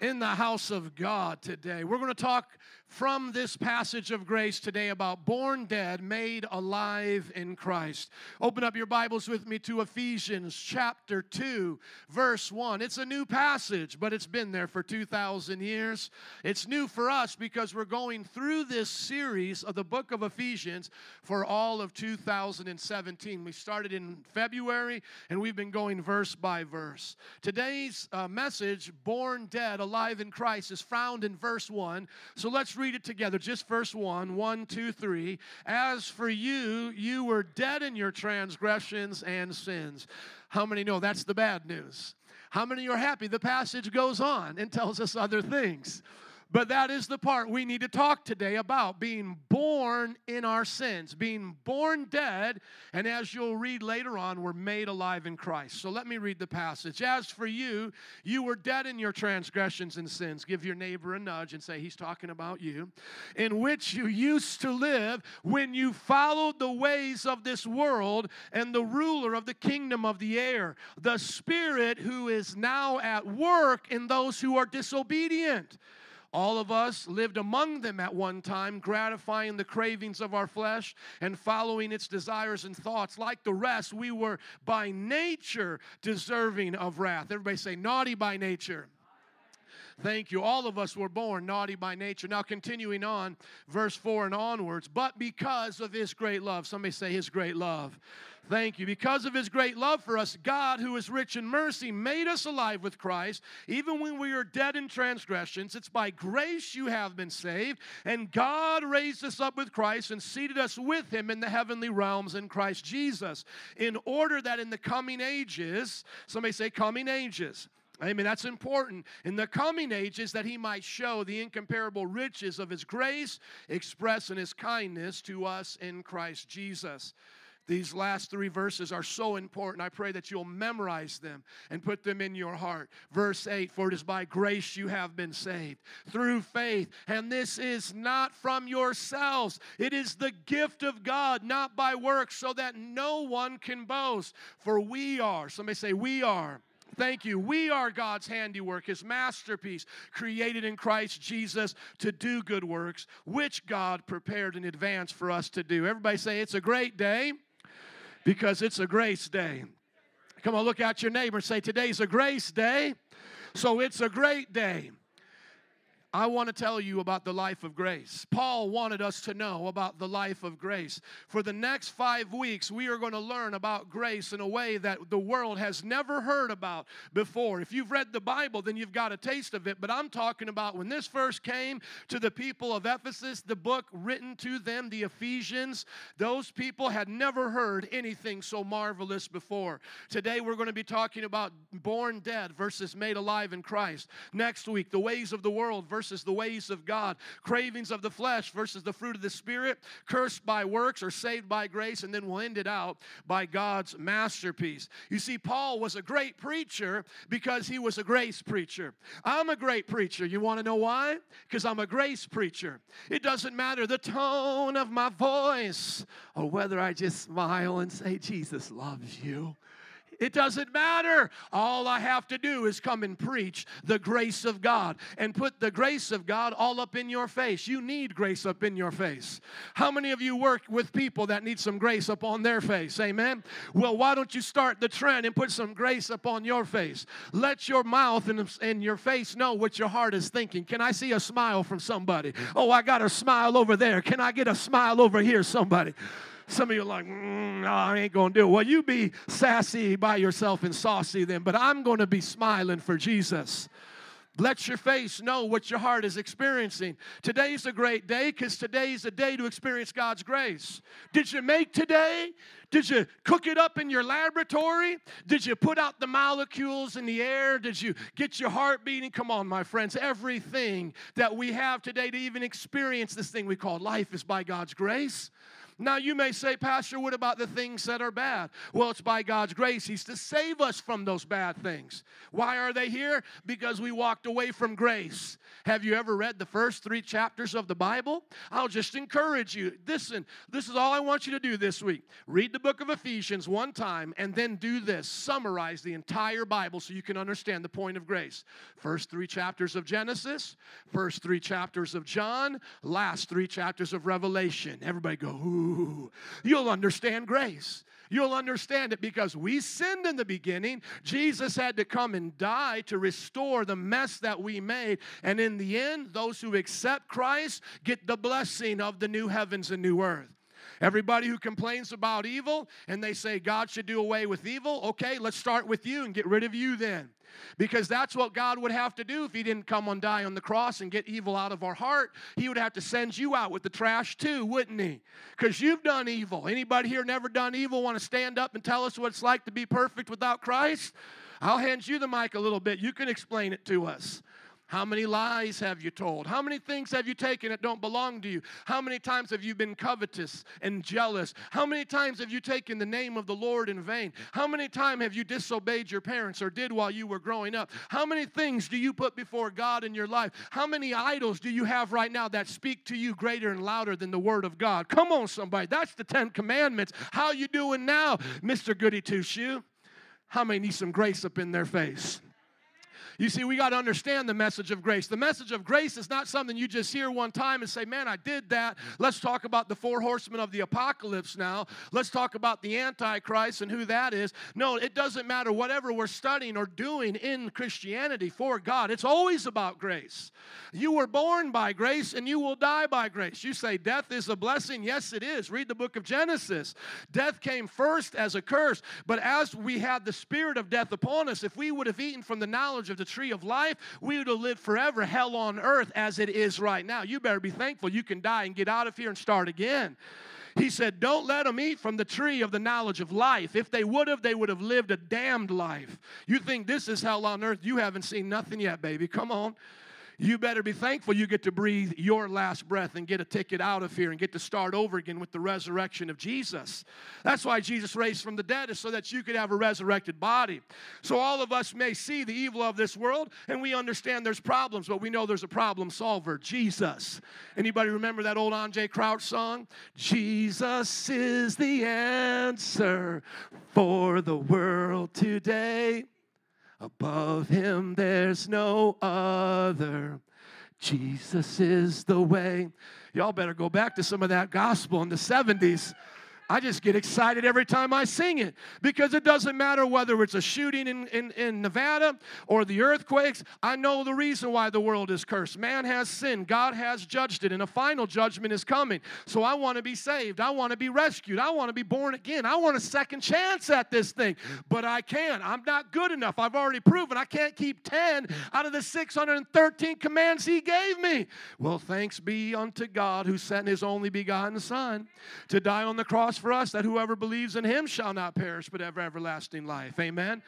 in the house of God today. We're going to talk from this passage of grace today about born dead, made alive in Christ. Open up your Bibles with me to Ephesians chapter 2, verse 1. It's a new passage, but it's been there for 2,000 years. It's new for us because we're going through this series of the book of Ephesians for all of 2017. We started in February and we've been going verse by verse. Today's uh, message, Born Dead, Alive in Christ, is found in verse 1. So let's read it together. Just verse 1, 1, 2, 3. As for you, you were dead in your transgressions and sins. How many know that's the bad news? How many are happy? The passage goes on and tells us other things. But that is the part we need to talk today about being born in our sins, being born dead, and as you'll read later on, we're made alive in Christ. So let me read the passage. As for you, you were dead in your transgressions and sins. Give your neighbor a nudge and say, He's talking about you, in which you used to live when you followed the ways of this world and the ruler of the kingdom of the air, the Spirit who is now at work in those who are disobedient. All of us lived among them at one time, gratifying the cravings of our flesh and following its desires and thoughts. Like the rest, we were by nature deserving of wrath. Everybody say, naughty by nature. Thank you. All of us were born naughty by nature. Now, continuing on, verse 4 and onwards, but because of his great love, somebody say, his great love. Thank you. Because of his great love for us, God, who is rich in mercy, made us alive with Christ, even when we are dead in transgressions. It's by grace you have been saved. And God raised us up with Christ and seated us with him in the heavenly realms in Christ Jesus, in order that in the coming ages, somebody say, coming ages, Amen. That's important. In the coming ages, that he might show the incomparable riches of his grace expressed in his kindness to us in Christ Jesus. These last three verses are so important. I pray that you'll memorize them and put them in your heart. Verse 8 For it is by grace you have been saved through faith, and this is not from yourselves. It is the gift of God, not by works, so that no one can boast. For we are, somebody say, We are Thank you. We are God's handiwork, His masterpiece, created in Christ Jesus to do good works, which God prepared in advance for us to do. Everybody say, It's a great day because it's a grace day. Come on, look at your neighbor and say, Today's a grace day, so it's a great day. I want to tell you about the life of grace. Paul wanted us to know about the life of grace. For the next five weeks, we are going to learn about grace in a way that the world has never heard about before. If you've read the Bible, then you've got a taste of it. But I'm talking about when this first came to the people of Ephesus, the book written to them, the Ephesians, those people had never heard anything so marvelous before. Today, we're going to be talking about born dead versus made alive in Christ. Next week, the ways of the world versus versus the ways of God, cravings of the flesh versus the fruit of the Spirit, cursed by works or saved by grace, and then we'll end it out by God's masterpiece. You see, Paul was a great preacher because he was a grace preacher. I'm a great preacher. You want to know why? Because I'm a grace preacher. It doesn't matter the tone of my voice or whether I just smile and say, Jesus loves you. It doesn't matter. All I have to do is come and preach the grace of God and put the grace of God all up in your face. You need grace up in your face. How many of you work with people that need some grace up on their face? Amen. Well, why don't you start the trend and put some grace up on your face? Let your mouth and, and your face know what your heart is thinking. Can I see a smile from somebody? Oh, I got a smile over there. Can I get a smile over here, somebody? Some of you are like, mm, no, I ain't going to do it. Well, you be sassy by yourself and saucy then, but I'm going to be smiling for Jesus. Let your face know what your heart is experiencing. Today's a great day because today's a day to experience God's grace. Did you make today? Did you cook it up in your laboratory? Did you put out the molecules in the air? Did you get your heart beating? Come on, my friends. Everything that we have today to even experience this thing we call life is by God's grace. Now, you may say, Pastor, what about the things that are bad? Well, it's by God's grace. He's to save us from those bad things. Why are they here? Because we walked away from grace. Have you ever read the first three chapters of the Bible? I'll just encourage you. Listen, this is all I want you to do this week. Read the book of Ephesians one time and then do this summarize the entire Bible so you can understand the point of grace. First three chapters of Genesis, first three chapters of John, last three chapters of Revelation. Everybody go, ooh. You'll understand grace. You'll understand it because we sinned in the beginning. Jesus had to come and die to restore the mess that we made. And in the end, those who accept Christ get the blessing of the new heavens and new earth. Everybody who complains about evil and they say God should do away with evil, okay, let's start with you and get rid of you then. Because that's what God would have to do if He didn't come and die on the cross and get evil out of our heart. He would have to send you out with the trash too, wouldn't He? Because you've done evil. Anybody here never done evil want to stand up and tell us what it's like to be perfect without Christ? I'll hand you the mic a little bit. You can explain it to us. How many lies have you told? How many things have you taken that don't belong to you? How many times have you been covetous and jealous? How many times have you taken the name of the Lord in vain? How many times have you disobeyed your parents or did while you were growing up? How many things do you put before God in your life? How many idols do you have right now that speak to you greater and louder than the word of God? Come on somebody, that's the 10 commandments. How you doing now, Mr. Goody Two Shoe? How many need some grace up in their face? You see, we got to understand the message of grace. The message of grace is not something you just hear one time and say, man, I did that. Let's talk about the four horsemen of the apocalypse now. Let's talk about the Antichrist and who that is. No, it doesn't matter whatever we're studying or doing in Christianity for God. It's always about grace. You were born by grace and you will die by grace. You say death is a blessing. Yes, it is. Read the book of Genesis. Death came first as a curse, but as we had the spirit of death upon us, if we would have eaten from the knowledge of the tree of life, we would have lived forever hell on earth as it is right now. You better be thankful you can die and get out of here and start again. He said, Don't let them eat from the tree of the knowledge of life. If they would have, they would have lived a damned life. You think this is hell on earth? You haven't seen nothing yet, baby. Come on. You better be thankful you get to breathe your last breath and get a ticket out of here and get to start over again with the resurrection of Jesus. That's why Jesus raised from the dead, is so that you could have a resurrected body. So all of us may see the evil of this world and we understand there's problems, but we know there's a problem solver Jesus. Anybody remember that old Andraé Crouch song? Jesus is the answer for the world today. Above him there's no other. Jesus is the way. Y'all better go back to some of that gospel in the 70s. I just get excited every time I sing it because it doesn't matter whether it's a shooting in, in, in Nevada or the earthquakes. I know the reason why the world is cursed. Man has sinned, God has judged it, and a final judgment is coming. So I want to be saved. I want to be rescued. I want to be born again. I want a second chance at this thing, but I can't. I'm not good enough. I've already proven I can't keep 10 out of the 613 commands He gave me. Well, thanks be unto God who sent His only begotten Son to die on the cross for us that whoever believes in him shall not perish but have everlasting life. Amen.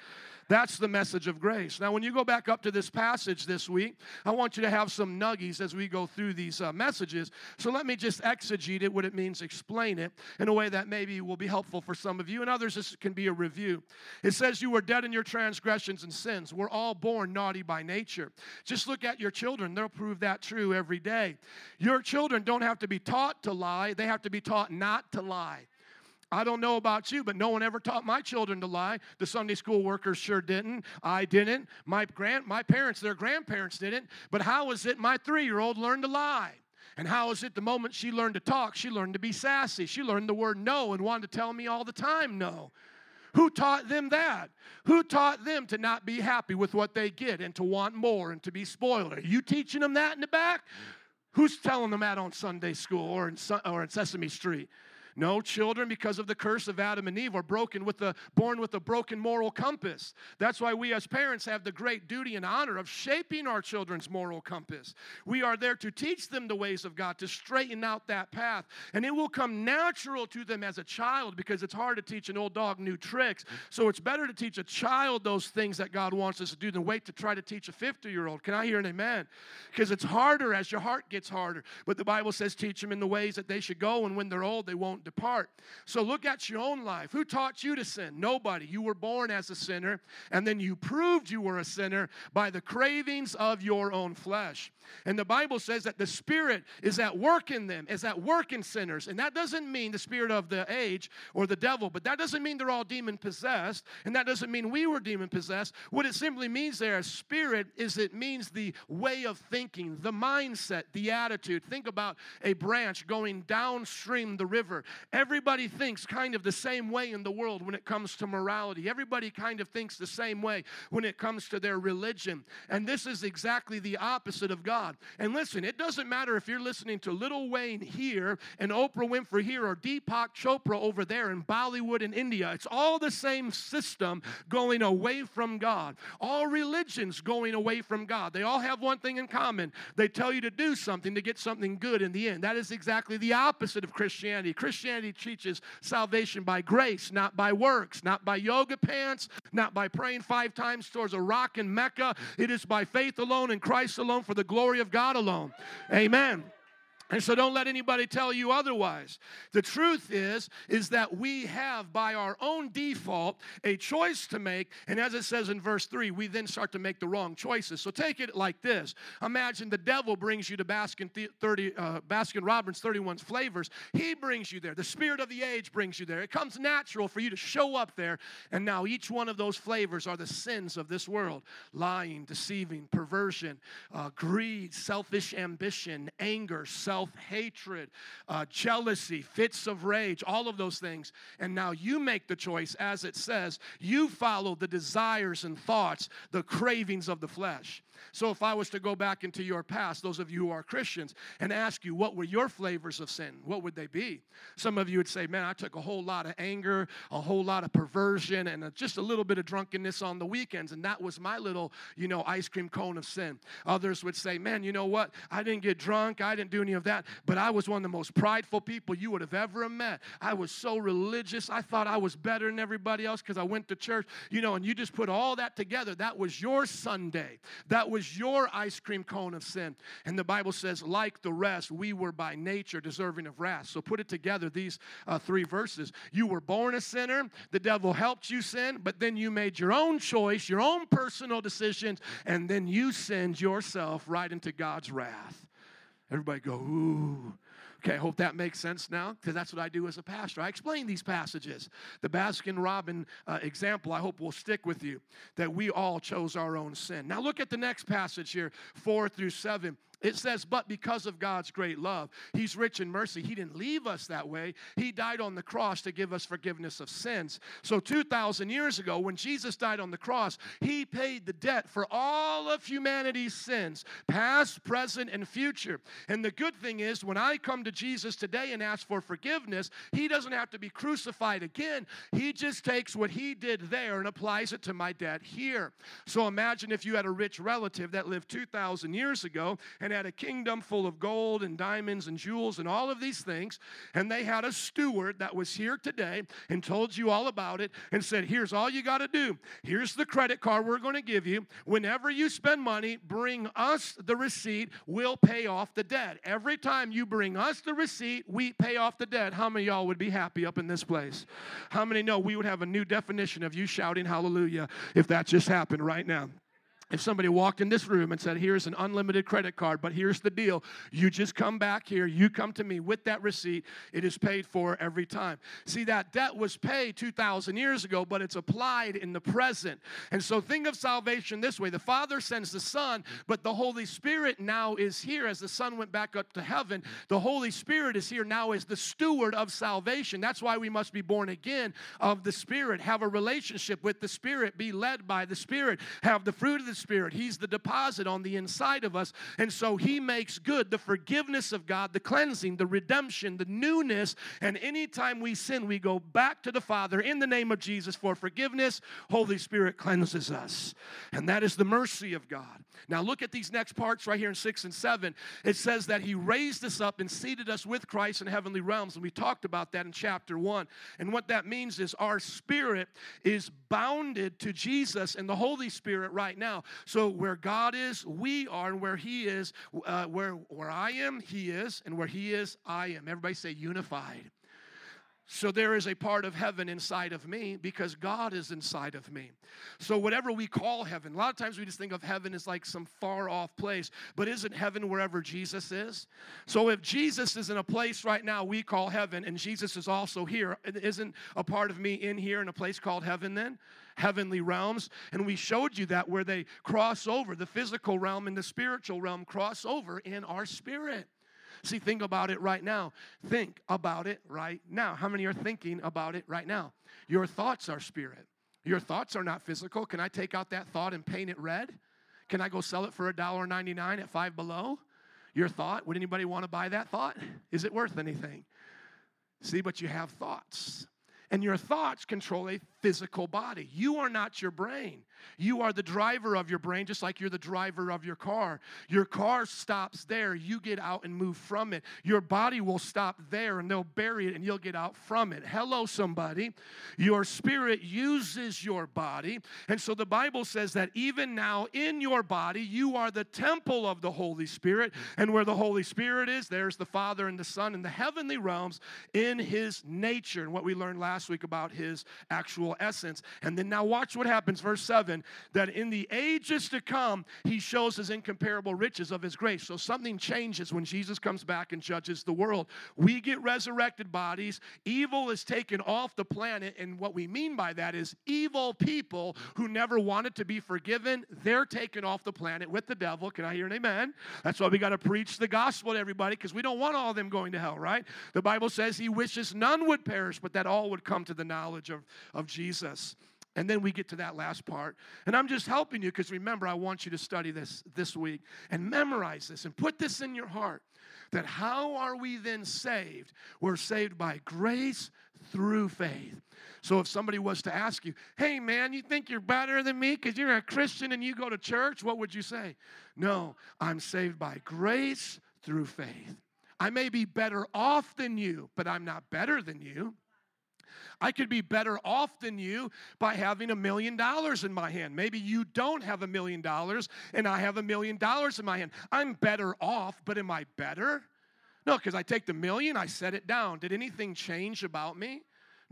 That's the message of grace. Now, when you go back up to this passage this week, I want you to have some nuggies as we go through these uh, messages. So let me just exegete it, what it means, explain it in a way that maybe will be helpful for some of you, and others this can be a review. It says, You were dead in your transgressions and sins. We're all born naughty by nature. Just look at your children, they'll prove that true every day. Your children don't have to be taught to lie, they have to be taught not to lie. I don't know about you, but no one ever taught my children to lie. The Sunday school workers sure didn't. I didn't. My grand my parents, their grandparents didn't. But how is it my 3-year-old learned to lie? And how is it the moment she learned to talk, she learned to be sassy. She learned the word no and wanted to tell me all the time no. Who taught them that? Who taught them to not be happy with what they get and to want more and to be spoiled? Are you teaching them that in the back? Who's telling them that on Sunday school or in, or in Sesame Street? No, children, because of the curse of Adam and Eve, are broken with the born with a broken moral compass. That's why we as parents have the great duty and honor of shaping our children's moral compass. We are there to teach them the ways of God, to straighten out that path. And it will come natural to them as a child because it's hard to teach an old dog new tricks. So it's better to teach a child those things that God wants us to do than wait to try to teach a 50 year old. Can I hear an amen? Because it's harder as your heart gets harder. But the Bible says teach them in the ways that they should go, and when they're old, they won't won't depart. So look at your own life. Who taught you to sin? Nobody. You were born as a sinner, and then you proved you were a sinner by the cravings of your own flesh. And the Bible says that the Spirit is at work in them, is at work in sinners. And that doesn't mean the spirit of the age or the devil, but that doesn't mean they're all demon possessed, and that doesn't mean we were demon possessed. What it simply means there spirit is it means the way of thinking, the mindset, the attitude. Think about a branch going downstream the river. Everybody thinks kind of the same way in the world when it comes to morality. Everybody kind of thinks the same way when it comes to their religion. And this is exactly the opposite of God. And listen, it doesn't matter if you're listening to Little Wayne here and Oprah Winfrey here or Deepak Chopra over there in Bollywood in India. It's all the same system going away from God. All religions going away from God. They all have one thing in common. They tell you to do something to get something good in the end. That is exactly the opposite of Christianity. Christianity teaches salvation by grace, not by works, not by yoga pants, not by praying five times towards a rock in Mecca. It is by faith alone in Christ alone for the glory of God alone. Amen. And so don't let anybody tell you otherwise. The truth is is that we have by our own default a choice to make and as it says in verse 3 we then start to make the wrong choices. So take it like this. Imagine the devil brings you to Baskin 30 uh, Baskin Robbins 31 flavors. He brings you there. The spirit of the age brings you there. It comes natural for you to show up there and now each one of those flavors are the sins of this world. Lying, deceiving, perversion, uh, greed, selfish ambition, anger, self self hatred, uh, jealousy, fits of rage, all of those things. And now you make the choice, as it says, you follow the desires and thoughts, the cravings of the flesh. So if I was to go back into your past, those of you who are Christians, and ask you what were your flavors of sin, what would they be? Some of you would say, Man, I took a whole lot of anger, a whole lot of perversion, and just a little bit of drunkenness on the weekends, and that was my little, you know, ice cream cone of sin. Others would say, Man, you know what? I didn't get drunk, I didn't do any of that, but I was one of the most prideful people you would have ever met. I was so religious, I thought I was better than everybody else because I went to church, you know, and you just put all that together. That was your Sunday. That was your ice cream cone of sin. And the Bible says, like the rest, we were by nature deserving of wrath. So put it together, these uh, three verses. You were born a sinner, the devil helped you sin, but then you made your own choice, your own personal decisions, and then you sinned yourself right into God's wrath. Everybody go, ooh. Okay, I hope that makes sense now because that's what I do as a pastor. I explain these passages. The Baskin Robin uh, example, I hope will stick with you that we all chose our own sin. Now, look at the next passage here, four through seven. It says, But because of God's great love, He's rich in mercy. He didn't leave us that way. He died on the cross to give us forgiveness of sins. So, 2,000 years ago, when Jesus died on the cross, He paid the debt for all of humanity's sins, past, present, and future. And the good thing is, when I come to Jesus today and ask for forgiveness, He doesn't have to be crucified again. He just takes what He did there and applies it to my debt here. So, imagine if you had a rich relative that lived 2,000 years ago and had a kingdom full of gold and diamonds and jewels and all of these things. And they had a steward that was here today and told you all about it and said, Here's all you got to do. Here's the credit card we're going to give you. Whenever you spend money, bring us the receipt. We'll pay off the debt. Every time you bring us the receipt, we pay off the debt. How many y'all would be happy up in this place? How many know we would have a new definition of you shouting hallelujah if that just happened right now? If somebody walked in this room and said, Here's an unlimited credit card, but here's the deal you just come back here, you come to me with that receipt, it is paid for every time. See, that debt was paid 2,000 years ago, but it's applied in the present. And so think of salvation this way the Father sends the Son, but the Holy Spirit now is here as the Son went back up to heaven. The Holy Spirit is here now as the steward of salvation. That's why we must be born again of the Spirit, have a relationship with the Spirit, be led by the Spirit, have the fruit of the Spirit. He's the deposit on the inside of us. And so He makes good the forgiveness of God, the cleansing, the redemption, the newness. And anytime we sin, we go back to the Father in the name of Jesus for forgiveness. Holy Spirit cleanses us. And that is the mercy of God. Now, look at these next parts right here in 6 and 7. It says that He raised us up and seated us with Christ in heavenly realms. And we talked about that in chapter 1. And what that means is our spirit is bounded to Jesus and the Holy Spirit right now. So where God is, we are, and where He is, uh, where where I am, He is, and where He is, I am. Everybody say unified. So there is a part of heaven inside of me because God is inside of me. So whatever we call heaven, a lot of times we just think of heaven as like some far off place, but isn't heaven wherever Jesus is? So if Jesus is in a place right now we call heaven and Jesus is also here, isn't a part of me in here in a place called heaven then? Heavenly realms. And we showed you that where they cross over, the physical realm and the spiritual realm cross over in our spirit. See, think about it right now. Think about it right now. How many are thinking about it right now? Your thoughts are spirit. Your thoughts are not physical. Can I take out that thought and paint it red? Can I go sell it for $1.99 at five below? Your thought, would anybody want to buy that thought? Is it worth anything? See, but you have thoughts. And your thoughts control a physical body. You are not your brain. You are the driver of your brain, just like you're the driver of your car. Your car stops there, you get out and move from it. Your body will stop there and they'll bury it and you'll get out from it. Hello, somebody. Your spirit uses your body. And so the Bible says that even now in your body, you are the temple of the Holy Spirit. And where the Holy Spirit is, there's the Father and the Son in the heavenly realms in his nature. And what we learned last week about his actual essence. And then now watch what happens, verse 7 that in the ages to come, he shows his incomparable riches of his grace. So something changes when Jesus comes back and judges the world. We get resurrected bodies, evil is taken off the planet. And what we mean by that is evil people who never wanted to be forgiven, they're taken off the planet with the devil. Can I hear an amen? That's why we got to preach the gospel to everybody because we don't want all of them going to hell, right? The Bible says he wishes none would perish, but that all would come to the knowledge of, of Jesus. And then we get to that last part. And I'm just helping you because remember, I want you to study this this week and memorize this and put this in your heart that how are we then saved? We're saved by grace through faith. So if somebody was to ask you, hey man, you think you're better than me because you're a Christian and you go to church, what would you say? No, I'm saved by grace through faith. I may be better off than you, but I'm not better than you. I could be better off than you by having a million dollars in my hand. Maybe you don't have a million dollars and I have a million dollars in my hand. I'm better off, but am I better? No, because I take the million, I set it down. Did anything change about me?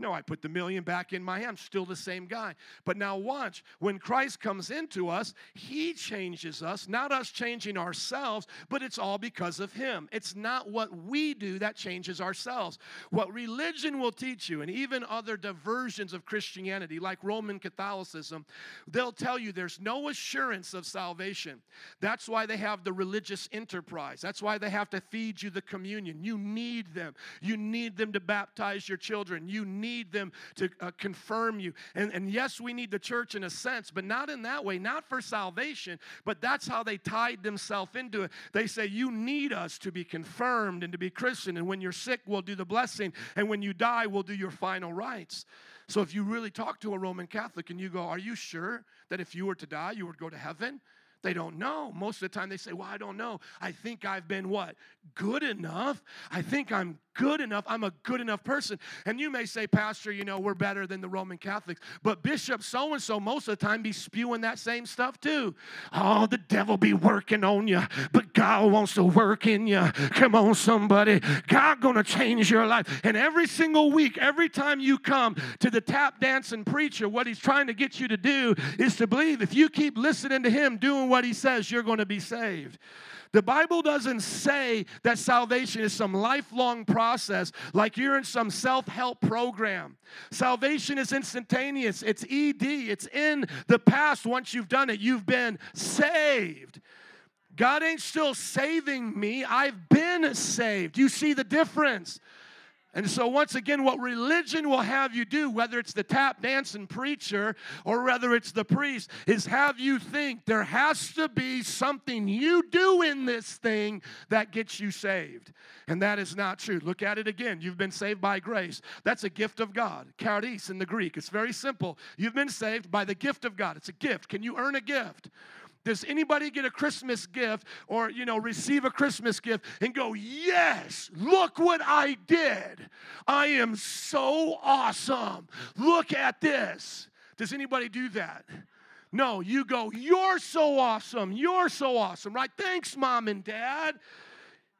No, I put the million back in my hand. I'm still the same guy. But now watch, when Christ comes into us, he changes us, not us changing ourselves, but it's all because of him. It's not what we do that changes ourselves. What religion will teach you, and even other diversions of Christianity, like Roman Catholicism, they'll tell you there's no assurance of salvation. That's why they have the religious enterprise. That's why they have to feed you the communion. You need them. You need them to baptize your children. You need need them to uh, confirm you. And, and yes, we need the church in a sense, but not in that way, not for salvation, but that's how they tied themselves into it. They say, You need us to be confirmed and to be Christian. And when you're sick, we'll do the blessing. And when you die, we'll do your final rites. So if you really talk to a Roman Catholic and you go, Are you sure that if you were to die, you would go to heaven? They don't know. Most of the time they say, Well, I don't know. I think I've been what? Good enough. I think I'm good enough. I'm a good enough person. And you may say, Pastor, you know, we're better than the Roman Catholics. But Bishop so and so, most of the time, be spewing that same stuff too. Oh, the devil be working on you, but God wants to work in you. Come on, somebody. God gonna change your life. And every single week, every time you come to the tap dancing preacher, what he's trying to get you to do is to believe if you keep listening to him, doing what he says, you're gonna be saved. The Bible doesn't say that salvation is some lifelong process like you're in some self help program. Salvation is instantaneous, it's ED, it's in the past. Once you've done it, you've been saved. God ain't still saving me, I've been saved. You see the difference? And so, once again, what religion will have you do, whether it's the tap dancing preacher or whether it's the priest, is have you think there has to be something you do in this thing that gets you saved. And that is not true. Look at it again. You've been saved by grace. That's a gift of God. Charis in the Greek. It's very simple. You've been saved by the gift of God. It's a gift. Can you earn a gift? Does anybody get a Christmas gift or, you know, receive a Christmas gift and go, Yes, look what I did. I am so awesome. Look at this. Does anybody do that? No, you go, You're so awesome. You're so awesome, right? Thanks, mom and dad.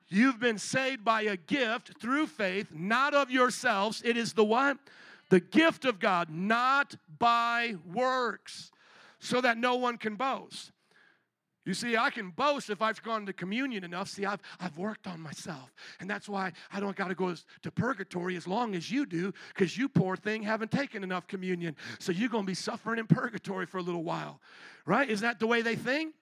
You've been saved by a gift through faith, not of yourselves. It is the what? The gift of God, not by works, so that no one can boast. You see, I can boast if I've gone to communion enough. See, I've, I've worked on myself. And that's why I don't got to go to purgatory as long as you do, because you, poor thing, haven't taken enough communion. So you're going to be suffering in purgatory for a little while. Right? Isn't that the way they think?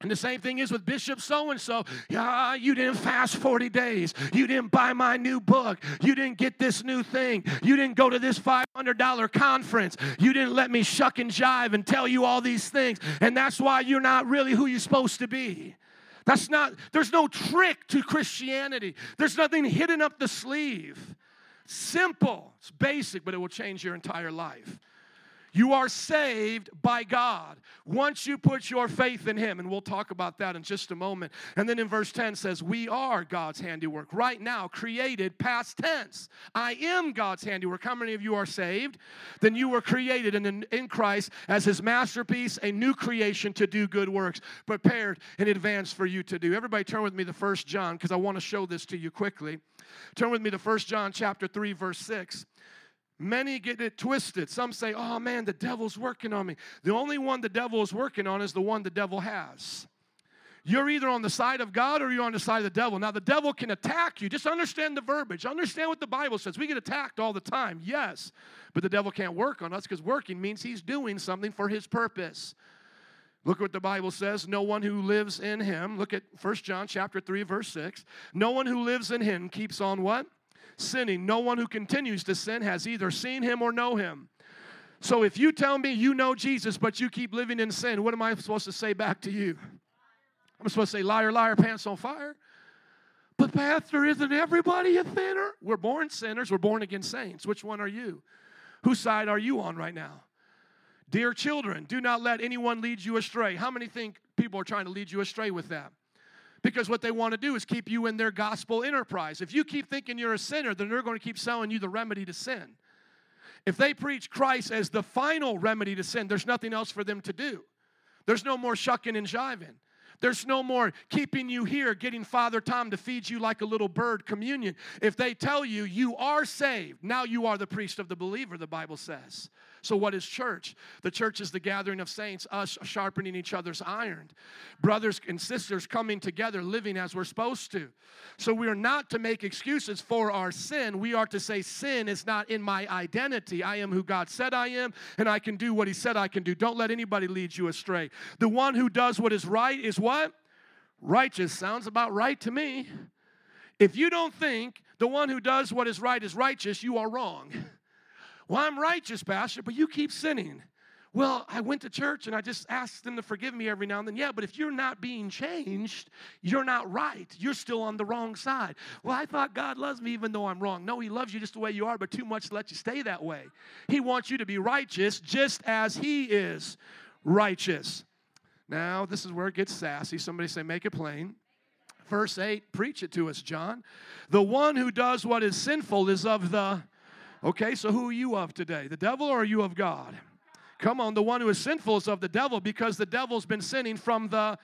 And the same thing is with Bishop so and so. Yeah, you didn't fast 40 days. You didn't buy my new book. You didn't get this new thing. You didn't go to this $500 conference. You didn't let me shuck and jive and tell you all these things. And that's why you're not really who you're supposed to be. That's not, there's no trick to Christianity, there's nothing hidden up the sleeve. Simple, it's basic, but it will change your entire life. You are saved by God once you put your faith in Him. And we'll talk about that in just a moment. And then in verse 10 says, We are God's handiwork. Right now, created, past tense. I am God's handiwork. How many of you are saved? Then you were created in, in Christ as His masterpiece, a new creation to do good works, prepared in advance for you to do. Everybody turn with me to First John because I want to show this to you quickly. Turn with me to First John chapter 3, verse 6. Many get it twisted. Some say, oh man, the devil's working on me. The only one the devil is working on is the one the devil has. You're either on the side of God or you're on the side of the devil. Now, the devil can attack you. Just understand the verbiage. Understand what the Bible says. We get attacked all the time, yes, but the devil can't work on us because working means he's doing something for his purpose. Look at what the Bible says. No one who lives in him, look at 1 John chapter 3, verse 6. No one who lives in him keeps on what? Sinning. No one who continues to sin has either seen him or know him. So if you tell me you know Jesus, but you keep living in sin, what am I supposed to say back to you? I'm supposed to say, liar, liar, pants on fire? But, Pastor, isn't everybody a sinner? We're born sinners, we're born again saints. Which one are you? Whose side are you on right now? Dear children, do not let anyone lead you astray. How many think people are trying to lead you astray with that? Because what they want to do is keep you in their gospel enterprise. If you keep thinking you're a sinner, then they're going to keep selling you the remedy to sin. If they preach Christ as the final remedy to sin, there's nothing else for them to do. There's no more shucking and jiving. There's no more keeping you here, getting Father Tom to feed you like a little bird communion. If they tell you you are saved, now you are the priest of the believer, the Bible says. So, what is church? The church is the gathering of saints, us sharpening each other's iron. Brothers and sisters coming together, living as we're supposed to. So, we are not to make excuses for our sin. We are to say, Sin is not in my identity. I am who God said I am, and I can do what He said I can do. Don't let anybody lead you astray. The one who does what is right is what? Righteous. Sounds about right to me. If you don't think the one who does what is right is righteous, you are wrong. Well, I'm righteous, Pastor, but you keep sinning. Well, I went to church and I just asked them to forgive me every now and then. Yeah, but if you're not being changed, you're not right. You're still on the wrong side. Well, I thought God loves me even though I'm wrong. No, He loves you just the way you are, but too much to let you stay that way. He wants you to be righteous just as He is righteous. Now, this is where it gets sassy. Somebody say, make it plain. Verse 8, preach it to us, John. The one who does what is sinful is of the Okay, so who are you of today? The devil or are you of God? Come on, the one who is sinful is of the devil because the devil's been sinning from the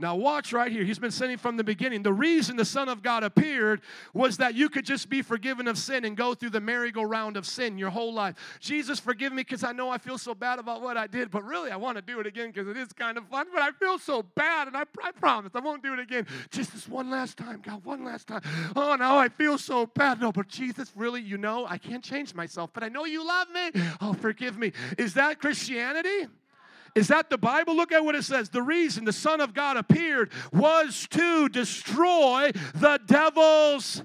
now, watch right here. He's been sinning from the beginning. The reason the Son of God appeared was that you could just be forgiven of sin and go through the merry-go-round of sin your whole life. Jesus, forgive me because I know I feel so bad about what I did, but really I want to do it again because it is kind of fun. But I feel so bad, and I, I promise I won't do it again. Just this one last time, God, one last time. Oh, now I feel so bad. No, but Jesus, really, you know, I can't change myself, but I know you love me. Oh, forgive me. Is that Christianity? Is that the Bible? Look at what it says. The reason the Son of God appeared was to destroy the devil's,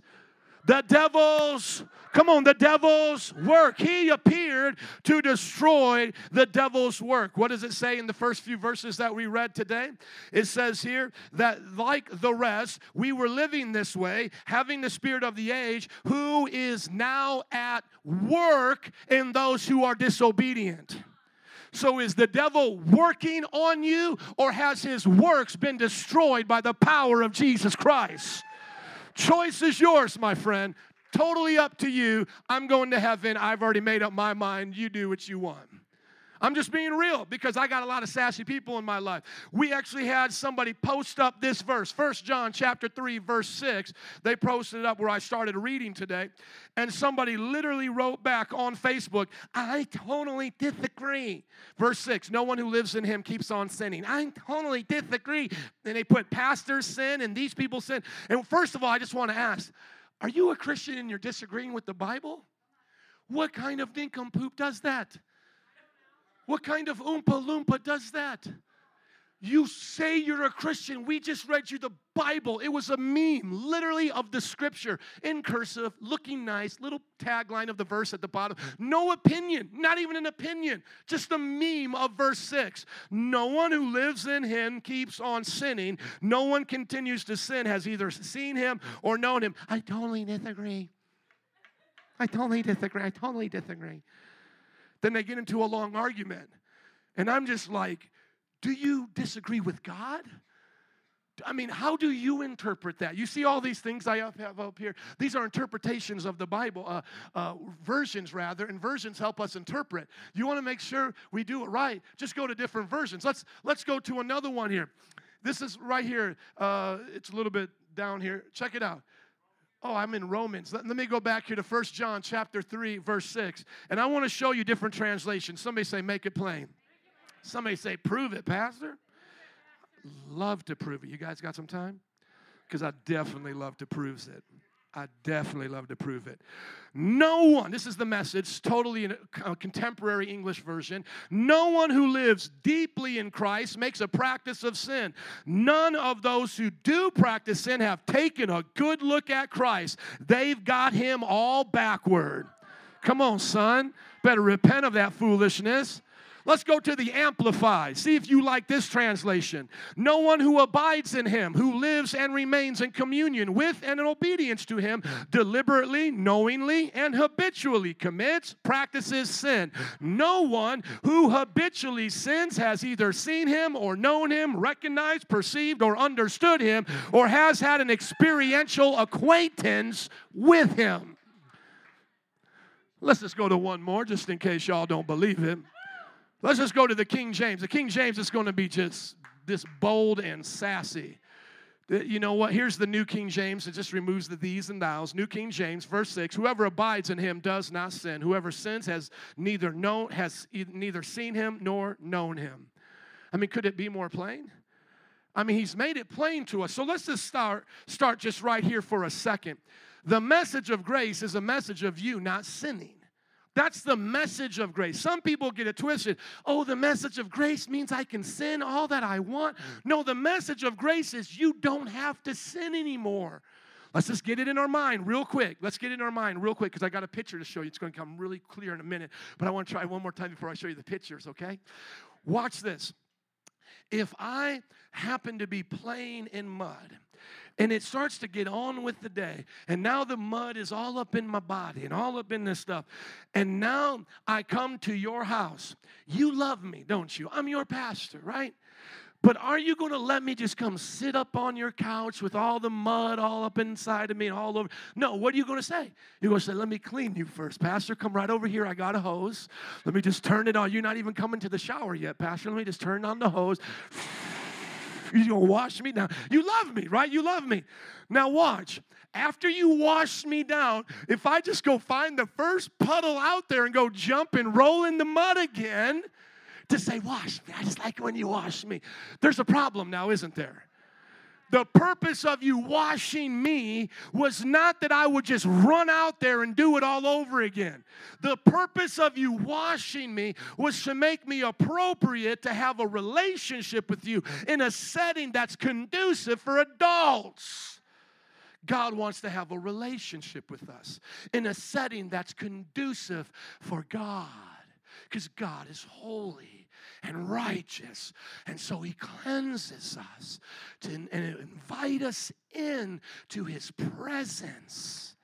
the devil's, come on, the devil's work. He appeared to destroy the devil's work. What does it say in the first few verses that we read today? It says here that, like the rest, we were living this way, having the spirit of the age, who is now at work in those who are disobedient. So is the devil working on you, or has his works been destroyed by the power of Jesus Christ? Choice is yours, my friend. Totally up to you. I'm going to heaven. I've already made up my mind. You do what you want. I'm just being real because I got a lot of sassy people in my life. We actually had somebody post up this verse, First John chapter 3 verse 6. They posted it up where I started reading today, and somebody literally wrote back on Facebook, "I totally disagree." Verse 6, no one who lives in him keeps on sinning. I totally disagree. And they put pastors sin and these people sin. And first of all, I just want to ask, are you a Christian and you're disagreeing with the Bible? What kind of nincompoop does that? What kind of Oompa Loompa does that? You say you're a Christian. We just read you the Bible. It was a meme, literally, of the scripture in cursive, looking nice, little tagline of the verse at the bottom. No opinion, not even an opinion, just a meme of verse 6. No one who lives in him keeps on sinning. No one continues to sin, has either seen him or known him. I totally disagree. I totally disagree. I totally disagree. Then they get into a long argument. And I'm just like, do you disagree with God? I mean, how do you interpret that? You see all these things I have up here. These are interpretations of the Bible, uh, uh, versions rather, and versions help us interpret. You want to make sure we do it right. Just go to different versions. Let's let's go to another one here. This is right here. Uh, it's a little bit down here. Check it out. Oh, I'm in Romans. Let, let me go back here to First John chapter 3, verse 6. And I want to show you different translations. Somebody say, make it plain. Somebody say, prove it, Pastor. Love to prove it. You guys got some time? Because I definitely love to prove it. I definitely love to prove it. No one, this is the message, totally in a uh, contemporary English version. No one who lives deeply in Christ makes a practice of sin. None of those who do practice sin have taken a good look at Christ. They've got him all backward. Come on, son. Better repent of that foolishness. Let's go to the Amplified. See if you like this translation. No one who abides in him, who lives and remains in communion with and in obedience to him, deliberately, knowingly, and habitually commits, practices sin. No one who habitually sins has either seen him or known him, recognized, perceived, or understood him, or has had an experiential acquaintance with him. Let's just go to one more just in case y'all don't believe it. Let's just go to the King James. The King James is going to be just this bold and sassy. You know what? Here's the New King James. It just removes the these and thous. New King James, verse six. Whoever abides in him does not sin. Whoever sins has neither known has neither seen him nor known him. I mean, could it be more plain? I mean, he's made it plain to us. So let's just start start just right here for a second. The message of grace is a message of you not sinning. That's the message of grace. Some people get it twisted. Oh, the message of grace means I can sin all that I want. No, the message of grace is you don't have to sin anymore. Let's just get it in our mind real quick. Let's get it in our mind real quick because I got a picture to show you. It's going to come really clear in a minute, but I want to try one more time before I show you the pictures, okay? Watch this. If I happen to be playing in mud, and it starts to get on with the day. And now the mud is all up in my body and all up in this stuff. And now I come to your house. You love me, don't you? I'm your pastor, right? But are you going to let me just come sit up on your couch with all the mud all up inside of me and all over? No, what are you going to say? You're going to say, Let me clean you first, Pastor. Come right over here. I got a hose. Let me just turn it on. You're not even coming to the shower yet, Pastor. Let me just turn on the hose. You're going to wash me down. You love me, right? You love me. Now, watch. After you wash me down, if I just go find the first puddle out there and go jump and roll in the mud again to say, Wash me, I just like when you wash me, there's a problem now, isn't there? The purpose of you washing me was not that I would just run out there and do it all over again. The purpose of you washing me was to make me appropriate to have a relationship with you in a setting that's conducive for adults. God wants to have a relationship with us in a setting that's conducive for God because God is holy and righteous. And so he cleanses us to, and invite us in to his presence.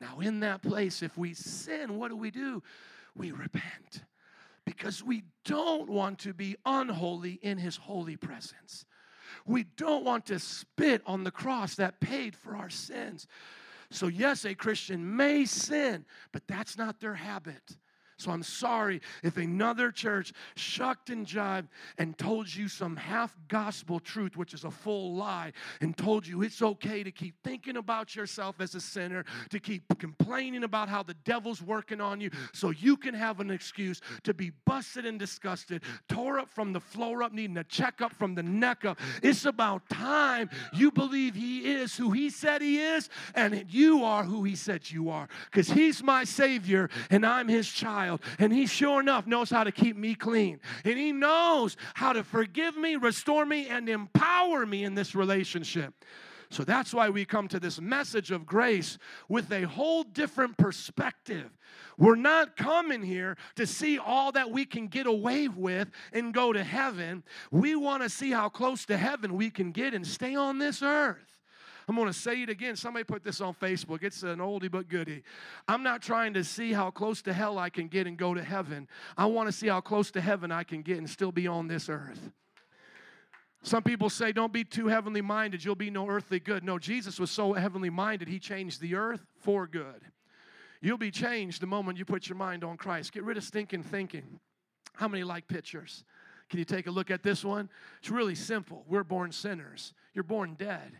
Now, in that place, if we sin, what do we do? We repent because we don't want to be unholy in his holy presence. We don't want to spit on the cross that paid for our sins. So, yes, a Christian may sin, but that's not their habit. So I'm sorry if another church shucked and jived and told you some half gospel truth, which is a full lie, and told you it's okay to keep thinking about yourself as a sinner, to keep complaining about how the devil's working on you, so you can have an excuse to be busted and disgusted, tore up from the floor up, needing a checkup from the neck up. It's about time you believe he is who he said he is, and you are who he said you are. Because he's my Savior and I'm his child child, and He sure enough knows how to keep me clean. And He knows how to forgive me, restore me, and empower me in this relationship. So that's why we come to this message of grace with a whole different perspective. We're not coming here to see all that we can get away with and go to heaven. We want to see how close to heaven we can get and stay on this earth. I'm going to say it again. Somebody put this on Facebook. It's an oldie but goodie. I'm not trying to see how close to hell I can get and go to heaven. I want to see how close to heaven I can get and still be on this earth. Some people say, don't be too heavenly minded, you'll be no earthly good. No, Jesus was so heavenly minded, he changed the earth for good. You'll be changed the moment you put your mind on Christ. Get rid of stinking thinking. How many like pictures? Can you take a look at this one? It's really simple. We're born sinners, you're born dead.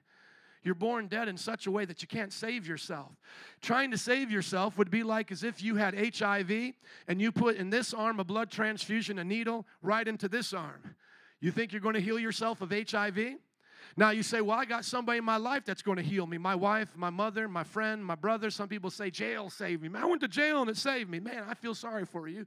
You're born dead in such a way that you can't save yourself. Trying to save yourself would be like as if you had HIV and you put in this arm a blood transfusion, a needle, right into this arm. You think you're going to heal yourself of HIV? Now you say, Well, I got somebody in my life that's going to heal me. My wife, my mother, my friend, my brother. Some people say jail saved me. Man, I went to jail and it saved me. Man, I feel sorry for you.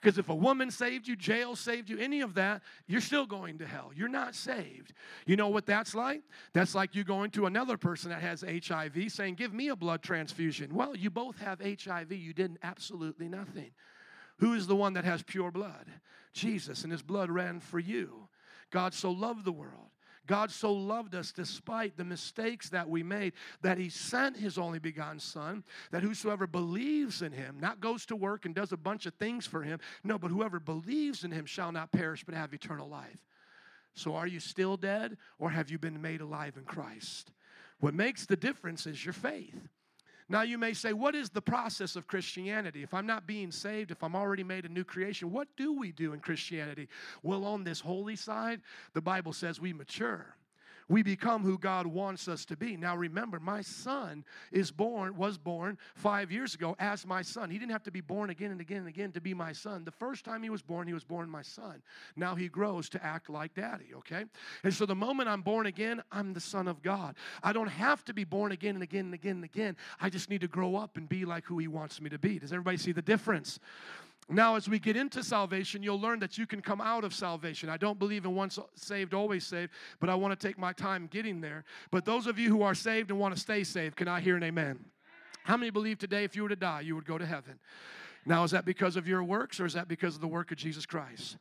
Because if a woman saved you, jail saved you, any of that, you're still going to hell. You're not saved. You know what that's like? That's like you going to another person that has HIV saying, Give me a blood transfusion. Well, you both have HIV. You did absolutely nothing. Who is the one that has pure blood? Jesus, and his blood ran for you. God so loved the world God so loved us despite the mistakes that we made that he sent his only begotten Son, that whosoever believes in him, not goes to work and does a bunch of things for him, no, but whoever believes in him shall not perish but have eternal life. So are you still dead or have you been made alive in Christ? What makes the difference is your faith. Now, you may say, What is the process of Christianity? If I'm not being saved, if I'm already made a new creation, what do we do in Christianity? Well, on this holy side, the Bible says we mature we become who God wants us to be. Now remember, my son is born, was born five years ago as my son. He didn't have to be born again and again and again to be my son. The first time he was born, he was born my son. Now he grows to act like daddy, okay? And so the moment I'm born again, I'm the son of God. I don't have to be born again and again and again and again. I just need to grow up and be like who he wants me to be. Does everybody see the difference? Now, as we get into salvation, you'll learn that you can come out of salvation. I don't believe in once saved, always saved, but I want to take my time getting there. But those of you who are saved and want to stay saved, can I hear an amen? How many believe today if you were to die, you would go to heaven? Now, is that because of your works or is that because of the work of Jesus Christ?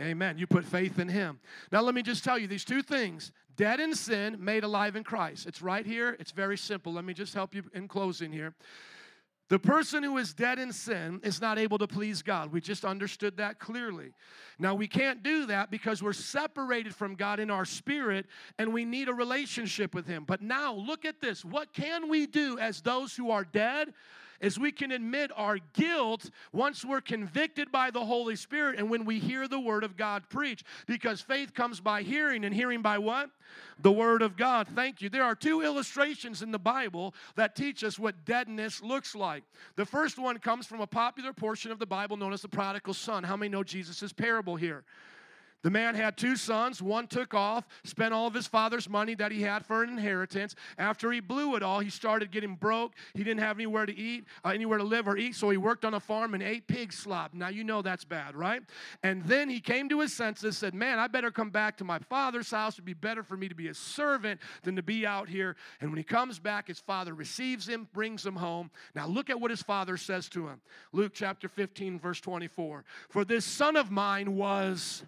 Amen. You put faith in Him. Now, let me just tell you these two things dead in sin, made alive in Christ. It's right here. It's very simple. Let me just help you in closing here. The person who is dead in sin is not able to please God. We just understood that clearly. Now, we can't do that because we're separated from God in our spirit and we need a relationship with Him. But now, look at this. What can we do as those who are dead? Is we can admit our guilt once we're convicted by the Holy Spirit and when we hear the Word of God preach. Because faith comes by hearing, and hearing by what? The Word of God. Thank you. There are two illustrations in the Bible that teach us what deadness looks like. The first one comes from a popular portion of the Bible known as the prodigal son. How many know Jesus' parable here? The man had two sons. One took off, spent all of his father's money that he had for an inheritance. After he blew it all, he started getting broke. He didn't have anywhere to eat, uh, anywhere to live or eat, so he worked on a farm and ate pig slop. Now you know that's bad, right? And then he came to his senses, said, "Man, I better come back to my father's house. It'd be better for me to be a servant than to be out here." And when he comes back, his father receives him, brings him home. Now look at what his father says to him. Luke chapter 15 verse 24. For this son of mine was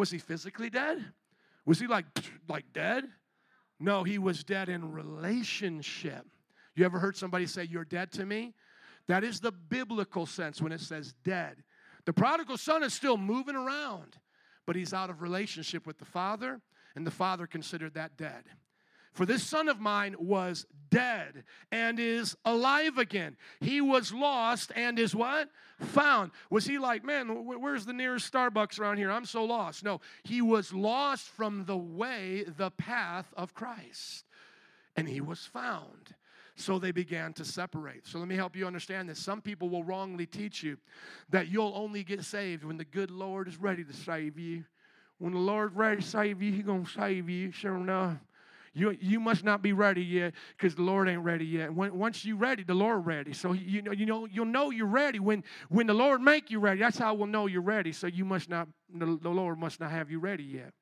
was he physically dead? Was he like like dead? No, he was dead in relationship. You ever heard somebody say, You're dead to me? That is the biblical sense when it says dead. The prodigal son is still moving around, but he's out of relationship with the father, and the father considered that dead. For this son of mine was dead and is alive again. He was lost and is what? Found. Was he like, man, where's the nearest Starbucks around here? I'm so lost. No, he was lost from the way, the path of Christ. And he was found. So they began to separate. So let me help you understand this. Some people will wrongly teach you that you'll only get saved when the good Lord is ready to save you. When the Lord's ready to save you, He's going to save you. Sure enough. You, you must not be ready yet because the Lord ain't ready yet. When, once you're ready, the Lord ready. So you know, you know you'll know you're ready when when the Lord make you ready. That's how we'll know you're ready. So you must not the, the Lord must not have you ready yet.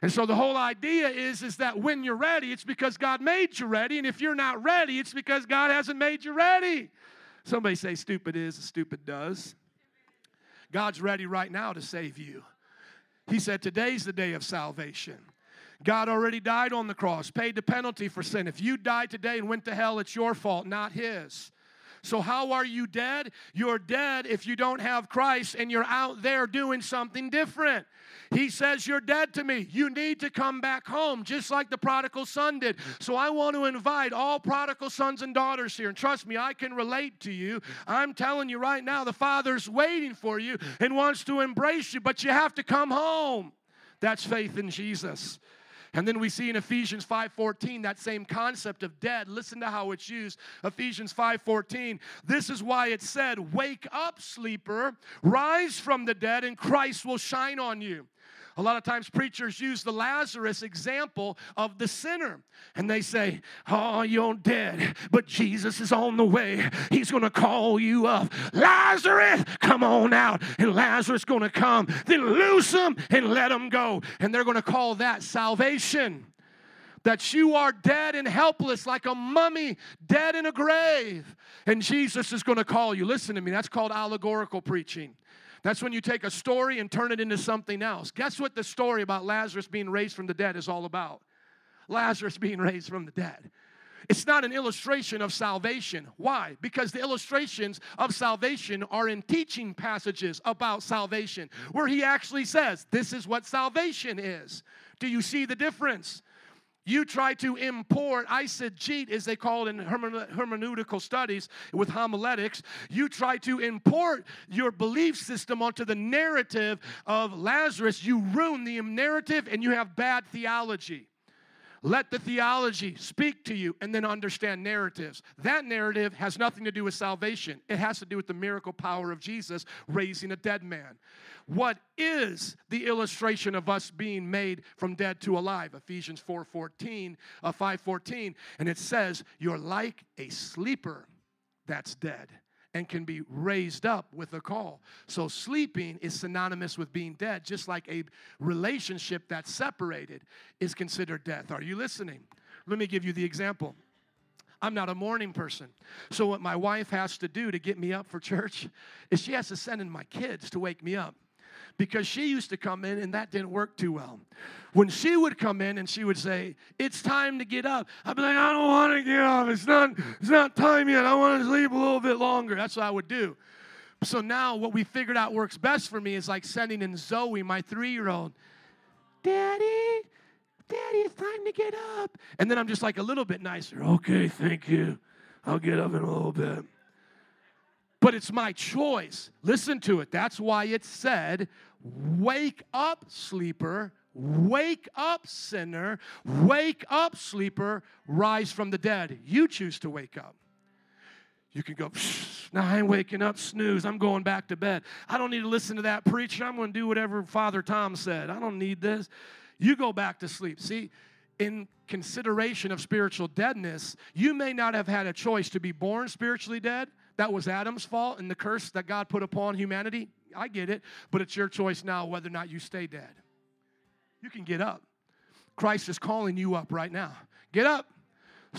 And so the whole idea is, is that when you're ready, it's because God made you ready. And if you're not ready, it's because God hasn't made you ready. Somebody say, stupid is, stupid does. God's ready right now to save you. He said, Today's the day of salvation. God already died on the cross, paid the penalty for sin. If you died today and went to hell, it's your fault, not His. So, how are you dead? You're dead if you don't have Christ and you're out there doing something different. He says, You're dead to me. You need to come back home, just like the prodigal son did. So, I want to invite all prodigal sons and daughters here. And trust me, I can relate to you. I'm telling you right now, the Father's waiting for you and wants to embrace you, but you have to come home. That's faith in Jesus. And then we see in Ephesians 5:14 that same concept of dead. Listen to how it's used. Ephesians 5:14. This is why it said, "Wake up, sleeper, rise from the dead and Christ will shine on you." A lot of times preachers use the Lazarus example of the sinner. And they say, Oh, you're dead, but Jesus is on the way. He's going to call you up. Lazarus, come on out. And Lazarus going to come. Then loose him and let him go. And they're going to call that salvation that you are dead and helpless like a mummy dead in a grave. And Jesus is going to call you. Listen to me, that's called allegorical preaching. That's when you take a story and turn it into something else. Guess what the story about Lazarus being raised from the dead is all about? Lazarus being raised from the dead. It's not an illustration of salvation. Why? Because the illustrations of salvation are in teaching passages about salvation, where he actually says, This is what salvation is. Do you see the difference? You try to import eisegete, as they call it in hermeneutical studies with homiletics. You try to import your belief system onto the narrative of Lazarus. You ruin the narrative and you have bad theology. Let the theology speak to you and then understand narratives. That narrative has nothing to do with salvation, it has to do with the miracle power of Jesus raising a dead man. What is the illustration of us being made from dead to alive? Ephesians 4 14, uh, 5 14. And it says, You're like a sleeper that's dead and can be raised up with a call. So sleeping is synonymous with being dead, just like a relationship that's separated is considered death. Are you listening? Let me give you the example. I'm not a morning person. So, what my wife has to do to get me up for church is she has to send in my kids to wake me up because she used to come in and that didn't work too well. When she would come in and she would say, It's time to get up, I'd be like, I don't want to get up. It's not, it's not time yet. I want to sleep a little bit longer. That's what I would do. So now what we figured out works best for me is like sending in Zoe, my three year old, Daddy, Daddy, it's time to get up. And then I'm just like a little bit nicer. Okay, thank you. I'll get up in a little bit but it's my choice. Listen to it. That's why it said, Wake up, sleeper. Wake up, sinner. Wake up, sleeper. Rise from the dead. You choose to wake up. You can go, now I ain't waking up, snooze. I'm going back to bed. I don't need to listen to that preacher. I'm going to do whatever Father Tom said. I don't need this. You go back to sleep. See, in consideration of spiritual deadness, you may not have had a choice to be born spiritually dead that was Adam's fault and the curse that God put upon humanity. I get it, but it's your choice now whether or not you stay dead. You can get up. Christ is calling you up right now. Get up.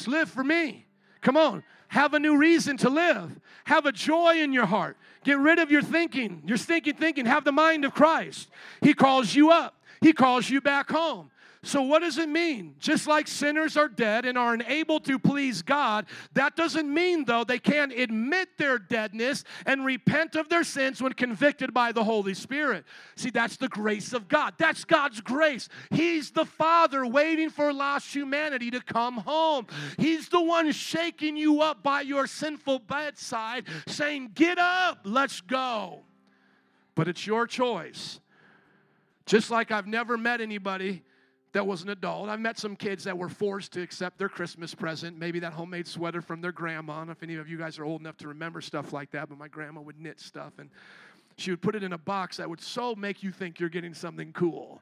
Live for me. Come on. Have a new reason to live. Have a joy in your heart. Get rid of your thinking, your stinking thinking. Have the mind of Christ. He calls you up, He calls you back home. So, what does it mean? Just like sinners are dead and are unable to please God, that doesn't mean, though, they can't admit their deadness and repent of their sins when convicted by the Holy Spirit. See, that's the grace of God. That's God's grace. He's the Father waiting for lost humanity to come home. He's the one shaking you up by your sinful bedside, saying, Get up, let's go. But it's your choice. Just like I've never met anybody that was an adult. I've met some kids that were forced to accept their Christmas present, maybe that homemade sweater from their grandma. And if any of you guys are old enough to remember stuff like that, but my grandma would knit stuff and she would put it in a box that would so make you think you're getting something cool.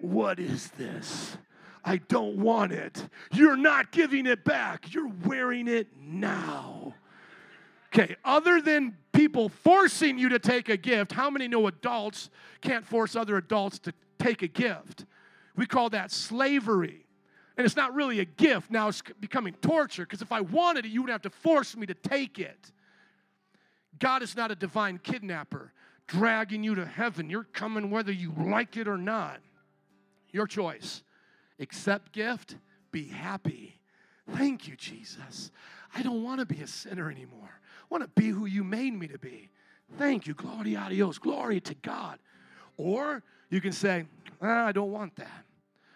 What is this? I don't want it. You're not giving it back. You're wearing it now. Okay, other than people forcing you to take a gift, how many know adults can't force other adults to take a gift? We call that slavery. And it's not really a gift. Now it's becoming torture because if I wanted it, you would have to force me to take it. God is not a divine kidnapper dragging you to heaven. You're coming whether you like it or not. Your choice. Accept gift, be happy. Thank you, Jesus. I don't want to be a sinner anymore. I want to be who you made me to be. Thank you. Glory Dios. Glory to God. Or you can say, ah, I don't want that.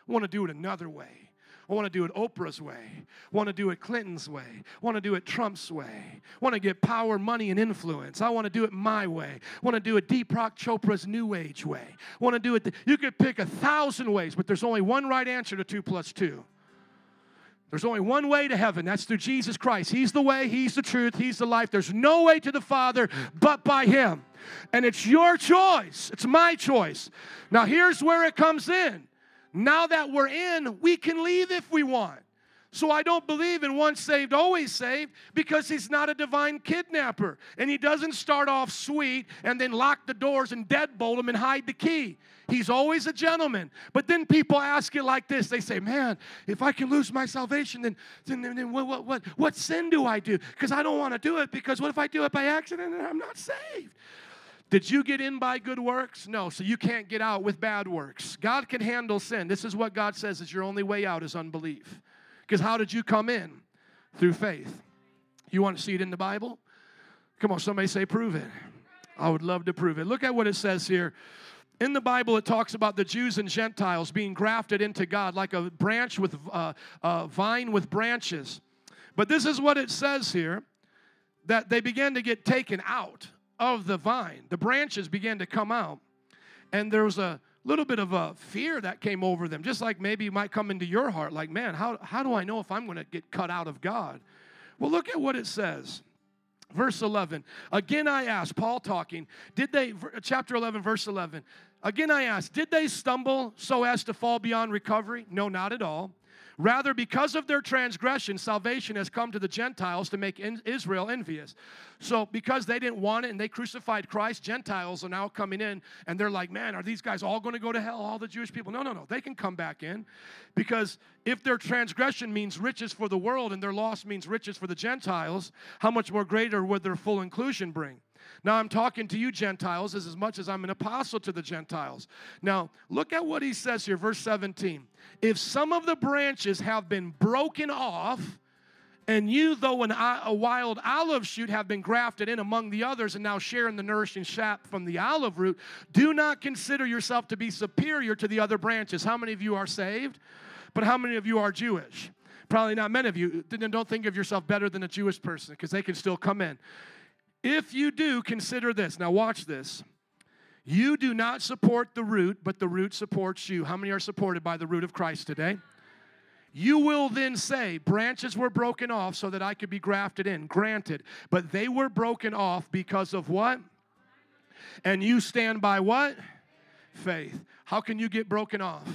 I want to do it another way. I want to do it Oprah's way. I want to do it Clinton's way. I want to do it Trump's way. I want to get power, money, and influence. I want to do it my way. I want to do it Deepak Chopra's New Age way. I want to do it. you could pick a thousand ways, but there's only one right answer to two plus two. There's only one way to heaven. That's through Jesus Christ. He's the way, He's the truth, He's the life. There's no way to the Father but by Him. And it's your choice. It's my choice. Now, here's where it comes in. Now that we're in, we can leave if we want. So I don't believe in once saved, always saved because he's not a divine kidnapper. And he doesn't start off sweet and then lock the doors and deadbolt them and hide the key. He's always a gentleman. But then people ask it like this they say, Man, if I can lose my salvation, then, then, then what, what, what, what sin do I do? Because I don't want to do it because what if I do it by accident and I'm not saved? Did you get in by good works? No, so you can't get out with bad works. God can handle sin. This is what God says is your only way out is unbelief. Because how did you come in? Through faith. You want to see it in the Bible? Come on, somebody say, prove it. I would love to prove it. Look at what it says here. In the Bible, it talks about the Jews and Gentiles being grafted into God like a branch with uh, a vine with branches. But this is what it says here that they began to get taken out of the vine. The branches began to come out, and there was a little bit of a fear that came over them, just like maybe might come into your heart like, man, how, how do I know if I'm going to get cut out of God? Well, look at what it says. Verse 11. Again, I ask, Paul talking, did they, chapter 11, verse 11. Again, I ask, did they stumble so as to fall beyond recovery? No, not at all. Rather, because of their transgression, salvation has come to the Gentiles to make Israel envious. So, because they didn't want it and they crucified Christ, Gentiles are now coming in and they're like, man, are these guys all going to go to hell, all the Jewish people? No, no, no. They can come back in because if their transgression means riches for the world and their loss means riches for the Gentiles, how much more greater would their full inclusion bring? Now, I'm talking to you, Gentiles, as, much as I'm an apostle to the Gentiles. Now, look at what he says here, verse 17. If some of the branches have been broken off, and you, though an, a wild olive shoot, have been grafted in among the others and now share in the nourishing sap from the olive root, do not consider yourself to be superior to the other branches. How many of you are saved? But how many of you are Jewish? Probably not many of you. Don't think of yourself better than a Jewish person because they can still come in. If you do, consider this. Now, watch this. You do not support the root, but the root supports you. How many are supported by the root of Christ today? You will then say, Branches were broken off so that I could be grafted in. Granted. But they were broken off because of what? And you stand by what? Faith. How can you get broken off?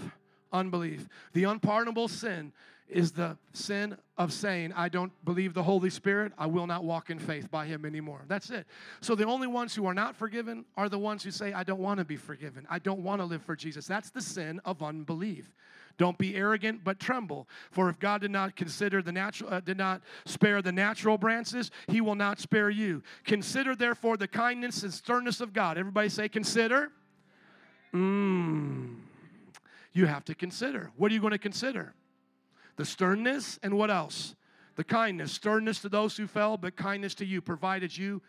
Unbelief. The unpardonable sin is the sin of saying, I don't believe the Holy Spirit, I will not walk in faith by Him anymore. That's it. So the only ones who are not forgiven are the ones who say, I don't want to be forgiven. I don't want to live for Jesus. That's the sin of unbelief. Don't be arrogant, but tremble. For if God did not consider the natural, uh, did not spare the natural branches, He will not spare you. Consider therefore the kindness and sternness of God. Everybody say, consider. Mmm. you have to consider. What are you going to consider? The sternness and what else? The kindness. Sternness to those who fell, but kindness to you, provided you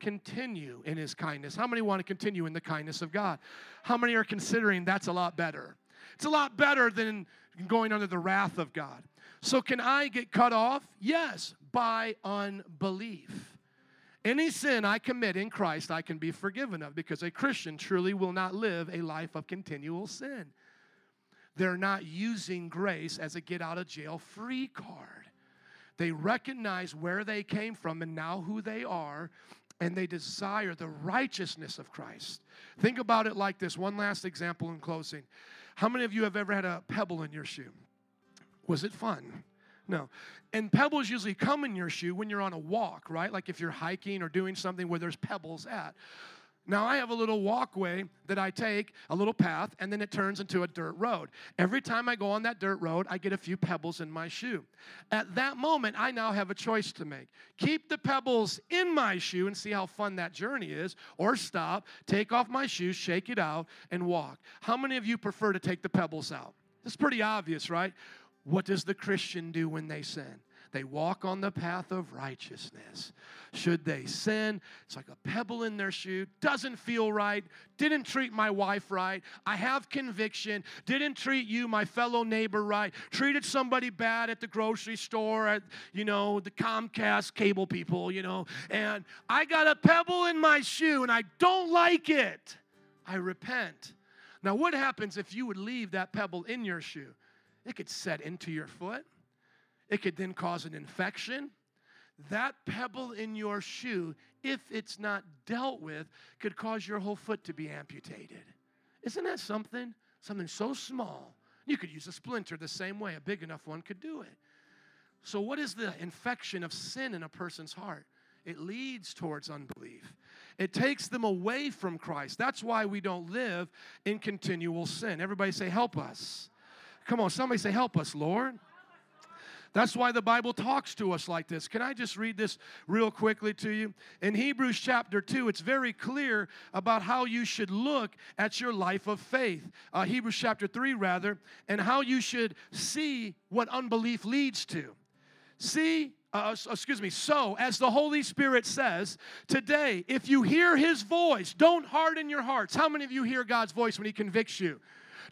continue in his kindness. How many want to continue in the kindness of God? How many are considering that's a lot better? It's a lot better than going under the wrath of God. So, can I get cut off? Yes, by unbelief. Any sin I commit in Christ, I can be forgiven of because a Christian truly will not live a life of continual sin. They're not using grace as a get out of jail free card. They recognize where they came from and now who they are, and they desire the righteousness of Christ. Think about it like this one last example in closing. How many of you have ever had a pebble in your shoe? Was it fun? No. And pebbles usually come in your shoe when you're on a walk, right? Like if you're hiking or doing something where there's pebbles at. Now, I have a little walkway that I take, a little path, and then it turns into a dirt road. Every time I go on that dirt road, I get a few pebbles in my shoe. At that moment, I now have a choice to make keep the pebbles in my shoe and see how fun that journey is, or stop, take off my shoes, shake it out, and walk. How many of you prefer to take the pebbles out? It's pretty obvious, right? What does the Christian do when they sin? They walk on the path of righteousness. Should they sin, it's like a pebble in their shoe, doesn't feel right, didn't treat my wife right, I have conviction, didn't treat you, my fellow neighbor, right, treated somebody bad at the grocery store, at, you know, the Comcast cable people, you know, and I got a pebble in my shoe and I don't like it. I repent. Now, what happens if you would leave that pebble in your shoe? It could set into your foot. It could then cause an infection. That pebble in your shoe, if it's not dealt with, could cause your whole foot to be amputated. Isn't that something? Something so small. You could use a splinter the same way. A big enough one could do it. So, what is the infection of sin in a person's heart? It leads towards unbelief. It takes them away from Christ. That's why we don't live in continual sin. Everybody say, Help us. Come on, somebody say, Help us, Lord. That's why the Bible talks to us like this. Can I just read this real quickly to you? In Hebrews chapter 2, it's very clear about how you should look at your life of faith. Uh, Hebrews chapter 3, rather, and how you should see what unbelief leads to. See, uh, excuse me, so as the Holy Spirit says, today, if you hear His voice, don't harden your hearts. How many of you hear God's voice when He convicts you?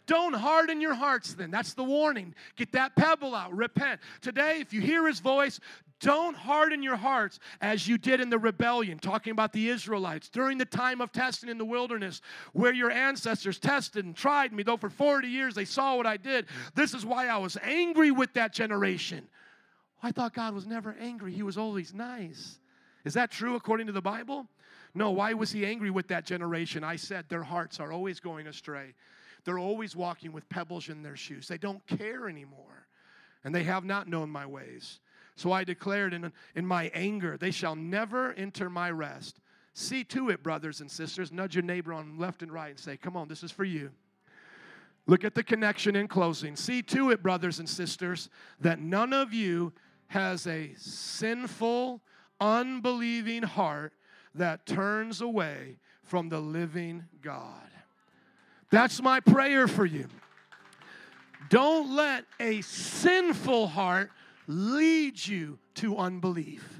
Don't harden your hearts then. That's the warning. Get that pebble out. Repent. Today, if you hear his voice, don't harden your hearts as you did in the rebellion, talking about the Israelites during the time of testing in the wilderness, where your ancestors tested and tried me, though for 40 years they saw what I did. This is why I was angry with that generation. I thought God was never angry, He was always nice. Is that true according to the Bible? No, why was He angry with that generation? I said their hearts are always going astray. They're always walking with pebbles in their shoes. They don't care anymore, and they have not known my ways. So I declared in, in my anger, they shall never enter my rest. See to it, brothers and sisters. Nudge your neighbor on left and right and say, Come on, this is for you. Look at the connection in closing. See to it, brothers and sisters, that none of you has a sinful, unbelieving heart that turns away from the living God. That's my prayer for you. Don't let a sinful heart lead you to unbelief.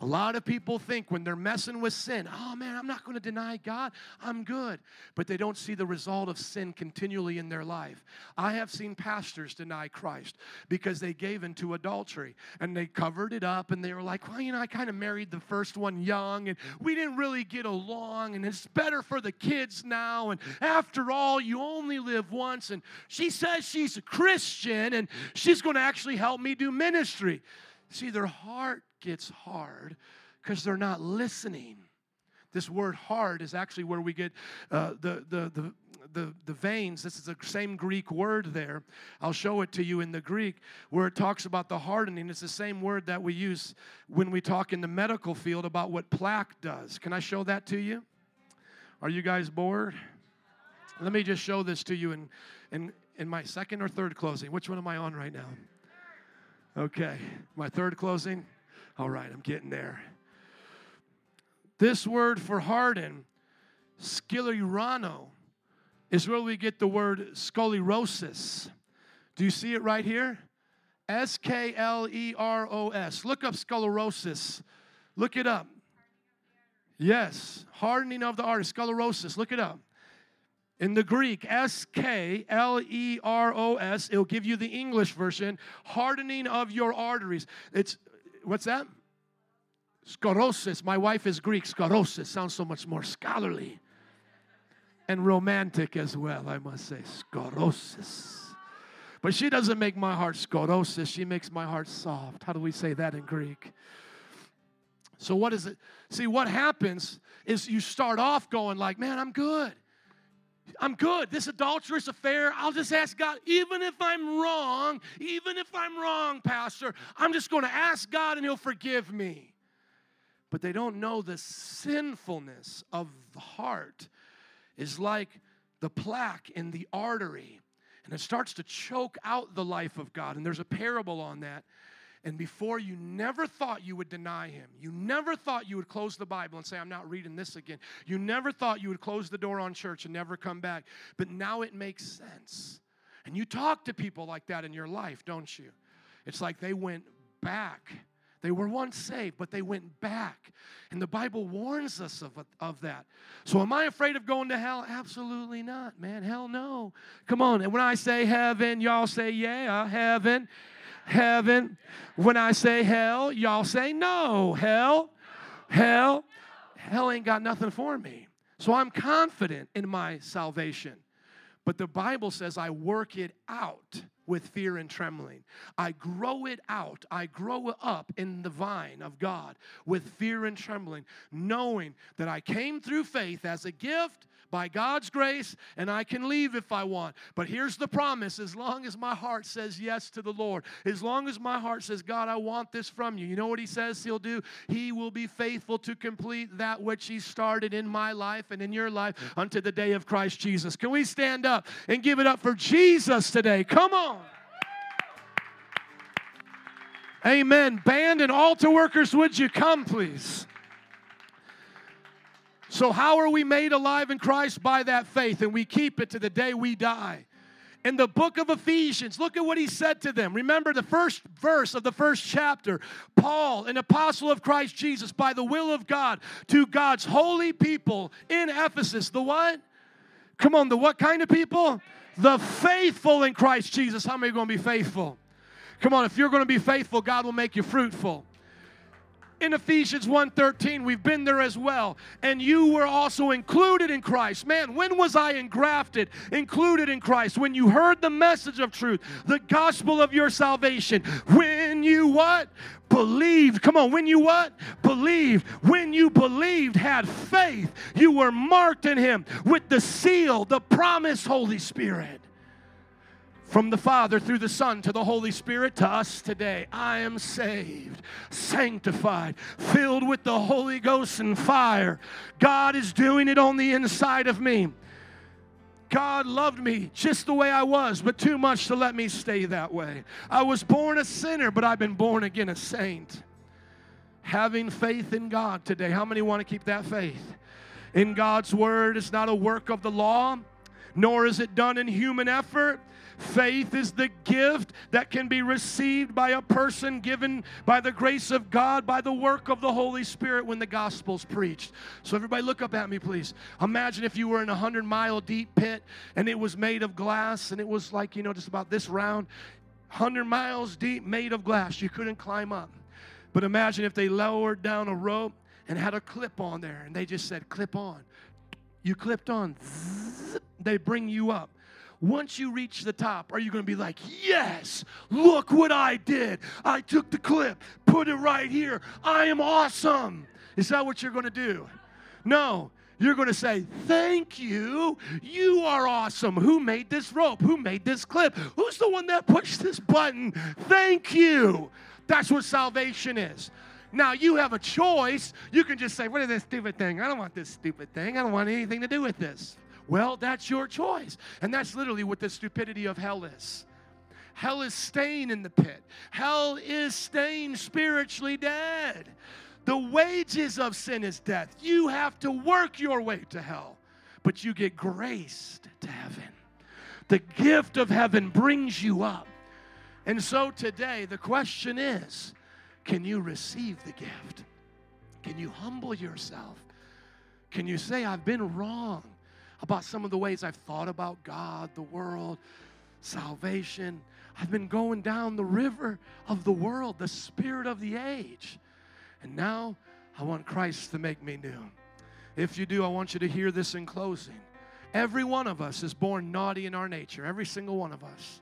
A lot of people think when they're messing with sin, oh man, I'm not going to deny God, I'm good. But they don't see the result of sin continually in their life. I have seen pastors deny Christ because they gave into adultery and they covered it up and they were like, well, you know, I kind of married the first one young and we didn't really get along and it's better for the kids now. And after all, you only live once. And she says she's a Christian and she's going to actually help me do ministry. See, their heart gets hard because they're not listening. This word hard is actually where we get uh, the, the, the, the, the veins. This is the same Greek word there. I'll show it to you in the Greek where it talks about the hardening. It's the same word that we use when we talk in the medical field about what plaque does. Can I show that to you? Are you guys bored? Let me just show this to you in, in, in my second or third closing. Which one am I on right now? Okay, my third closing. All right, I'm getting there. This word for harden, scilurano, is where we get the word sclerosis. Do you see it right here? S K L E R O S. Look up sclerosis. Look it up. Yes, hardening of the arteries, sclerosis. Look it up. In the Greek, S K L E R O S, it'll give you the English version, hardening of your arteries. It's, what's that? Sclerosis. My wife is Greek. Sclerosis sounds so much more scholarly and romantic as well, I must say. Sclerosis. But she doesn't make my heart sclerosis, she makes my heart soft. How do we say that in Greek? So, what is it? See, what happens is you start off going like, man, I'm good. I'm good. This adulterous affair, I'll just ask God, even if I'm wrong, even if I'm wrong, Pastor, I'm just going to ask God and He'll forgive me. But they don't know the sinfulness of the heart is like the plaque in the artery, and it starts to choke out the life of God. And there's a parable on that. And before you never thought you would deny him. You never thought you would close the Bible and say, I'm not reading this again. You never thought you would close the door on church and never come back. But now it makes sense. And you talk to people like that in your life, don't you? It's like they went back. They were once saved, but they went back. And the Bible warns us of, of that. So, am I afraid of going to hell? Absolutely not, man. Hell no. Come on. And when I say heaven, y'all say, yeah, heaven heaven. When I say hell, y'all say no. Hell, hell, hell ain't got nothing for me. So I'm confident in my salvation. But the Bible says I work it out with fear and trembling. I grow it out. I grow it up in the vine of God with fear and trembling, knowing that I came through faith as a gift by God's grace, and I can leave if I want. But here's the promise as long as my heart says yes to the Lord, as long as my heart says, God, I want this from you, you know what He says He'll do? He will be faithful to complete that which He started in my life and in your life unto the day of Christ Jesus. Can we stand up and give it up for Jesus today? Come on. Amen. Band and altar workers, would you come, please? So, how are we made alive in Christ? By that faith, and we keep it to the day we die. In the book of Ephesians, look at what he said to them. Remember the first verse of the first chapter. Paul, an apostle of Christ Jesus, by the will of God, to God's holy people in Ephesus. The what? Come on, the what kind of people? The faithful in Christ Jesus. How many are going to be faithful? Come on, if you're going to be faithful, God will make you fruitful in Ephesians 1:13 we've been there as well. And you were also included in Christ. Man when was I engrafted included in Christ? When you heard the message of truth the gospel of your salvation. When you what? Believed. Come on when you what? Believed. When you believed had faith you were marked in him with the seal the promised holy spirit from the Father through the Son to the Holy Spirit to us today. I am saved, sanctified, filled with the Holy Ghost and fire. God is doing it on the inside of me. God loved me just the way I was, but too much to let me stay that way. I was born a sinner, but I've been born again a saint. Having faith in God today. How many want to keep that faith? In God's word, it's not a work of the law, nor is it done in human effort Faith is the gift that can be received by a person given by the grace of God, by the work of the Holy Spirit when the gospel's preached. So, everybody, look up at me, please. Imagine if you were in a hundred mile deep pit and it was made of glass and it was like, you know, just about this round, 100 miles deep, made of glass. You couldn't climb up. But imagine if they lowered down a rope and had a clip on there and they just said, clip on. You clipped on, they bring you up. Once you reach the top, are you going to be like, yes, look what I did? I took the clip, put it right here. I am awesome. Is that what you're going to do? No. You're going to say, Thank you. You are awesome. Who made this rope? Who made this clip? Who's the one that pushed this button? Thank you. That's what salvation is. Now you have a choice. You can just say, What is this stupid thing? I don't want this stupid thing. I don't want anything to do with this. Well, that's your choice. And that's literally what the stupidity of hell is. Hell is staying in the pit, hell is staying spiritually dead. The wages of sin is death. You have to work your way to hell. but you get graced to heaven. The gift of heaven brings you up. And so today, the question is can you receive the gift? Can you humble yourself? Can you say, I've been wrong about some of the ways I've thought about God, the world, salvation? I've been going down the river of the world, the spirit of the age. And now I want Christ to make me new. If you do, I want you to hear this in closing. Every one of us is born naughty in our nature, every single one of us.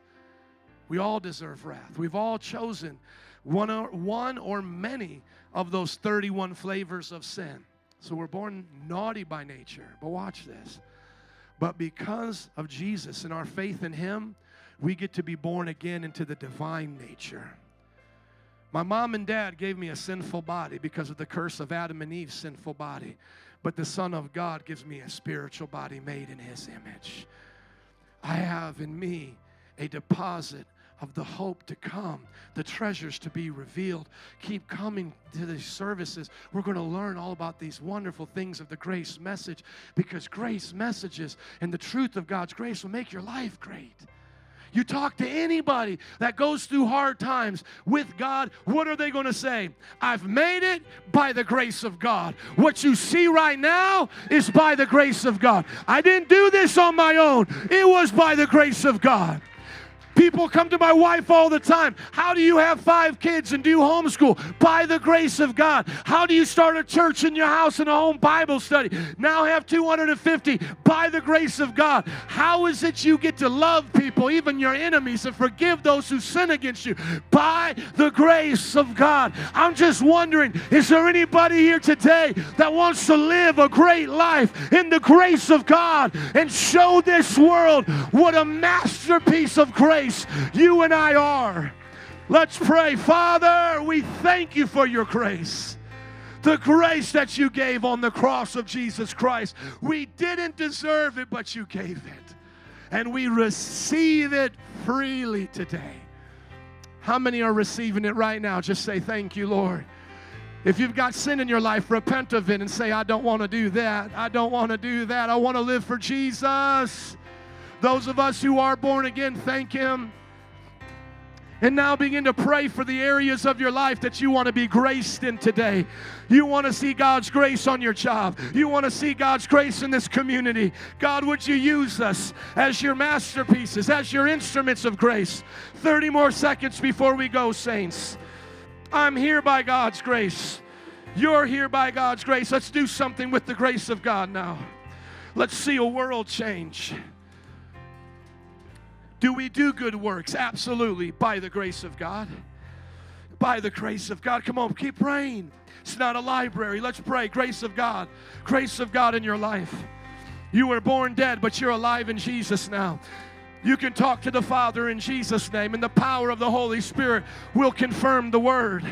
We all deserve wrath. We've all chosen one or, one or many of those 31 flavors of sin. So we're born naughty by nature. But watch this. But because of Jesus and our faith in Him, we get to be born again into the divine nature. My mom and dad gave me a sinful body because of the curse of Adam and Eve's sinful body. But the Son of God gives me a spiritual body made in His image. I have in me a deposit of the hope to come, the treasures to be revealed. Keep coming to these services. We're going to learn all about these wonderful things of the grace message because grace messages and the truth of God's grace will make your life great. You talk to anybody that goes through hard times with God, what are they going to say? I've made it by the grace of God. What you see right now is by the grace of God. I didn't do this on my own, it was by the grace of God. People come to my wife all the time. How do you have five kids and do homeschool? By the grace of God. How do you start a church in your house and a home Bible study? Now have 250 by the grace of God. How is it you get to love people, even your enemies, and forgive those who sin against you? By the grace of God. I'm just wondering is there anybody here today that wants to live a great life in the grace of God and show this world what a masterpiece of grace? Grace you and I are. Let's pray. Father, we thank you for your grace. The grace that you gave on the cross of Jesus Christ. We didn't deserve it, but you gave it. And we receive it freely today. How many are receiving it right now? Just say, Thank you, Lord. If you've got sin in your life, repent of it and say, I don't want to do that. I don't want to do that. I want to live for Jesus. Those of us who are born again, thank Him. And now begin to pray for the areas of your life that you want to be graced in today. You want to see God's grace on your job. You want to see God's grace in this community. God, would you use us as your masterpieces, as your instruments of grace? 30 more seconds before we go, saints. I'm here by God's grace. You're here by God's grace. Let's do something with the grace of God now. Let's see a world change. Do we do good works? Absolutely, by the grace of God. By the grace of God. Come on, keep praying. It's not a library. Let's pray. Grace of God. Grace of God in your life. You were born dead, but you're alive in Jesus now. You can talk to the Father in Jesus' name, and the power of the Holy Spirit will confirm the word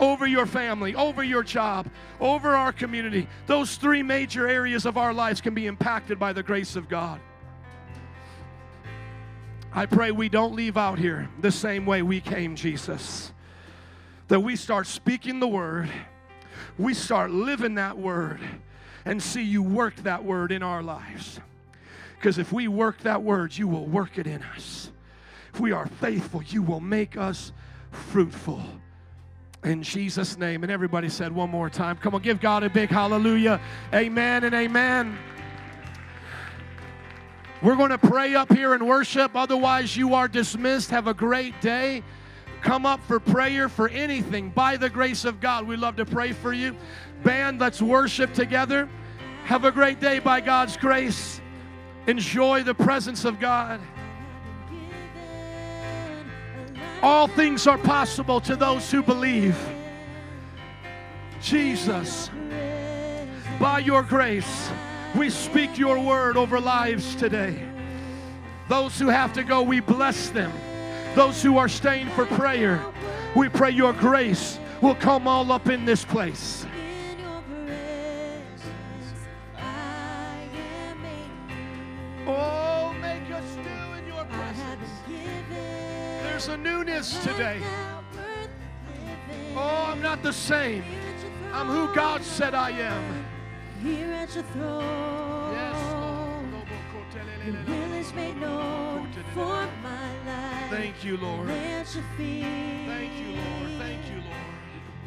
over your family, over your job, over our community. Those three major areas of our lives can be impacted by the grace of God. I pray we don't leave out here the same way we came, Jesus. That we start speaking the word, we start living that word, and see you work that word in our lives. Because if we work that word, you will work it in us. If we are faithful, you will make us fruitful. In Jesus' name. And everybody said one more time. Come on, give God a big hallelujah. Amen and amen. We're going to pray up here and worship. Otherwise, you are dismissed. Have a great day. Come up for prayer for anything by the grace of God. We love to pray for you. Band, let's worship together. Have a great day by God's grace. Enjoy the presence of God. All things are possible to those who believe. Jesus, by your grace. We speak your word over lives today. Those who have to go, we bless them. Those who are staying for prayer, we pray your grace will come all up in this place. Oh, make us new in your presence. There's a newness today. Oh, I'm not the same. I'm who God said I am. Here at your throne. Yes, Your will is made known for my life. Thank you, Lord. At your feet. Thank you, Lord. Thank you, Lord.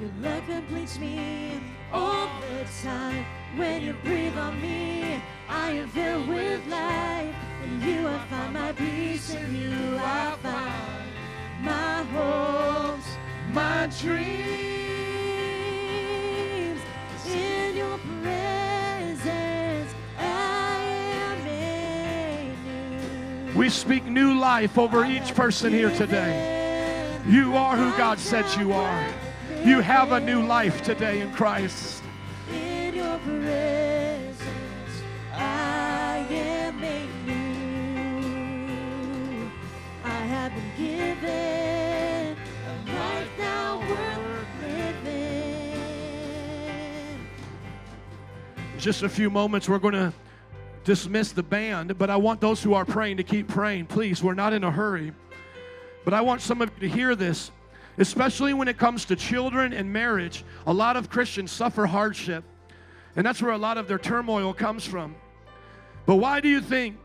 Your love completes me all the time. When you breathe on me, I am filled with life. In you I find my peace. In you I find my hopes, my dreams. We speak new life over each person here today. You are who God said you are. You have a new life today in Christ. In your presence, I am made new. I have been given a life now worth living. just a few moments, we're going to dismiss the band, but I want those who are praying to keep praying. Please, we're not in a hurry. But I want some of you to hear this, especially when it comes to children and marriage. A lot of Christians suffer hardship, and that's where a lot of their turmoil comes from. But why do you think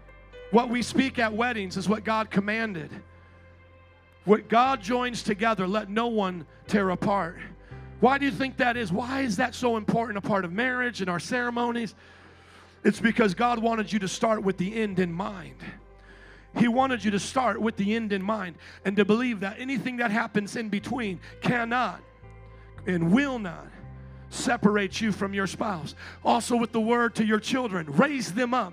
what we speak at weddings is what God commanded? What God joins together, let no one tear apart. Why do you think that is? Why is that so important a part of marriage and our ceremonies? It's because God wanted you to start with the end in mind. He wanted you to start with the end in mind and to believe that anything that happens in between cannot and will not separate you from your spouse. Also, with the word to your children, raise them up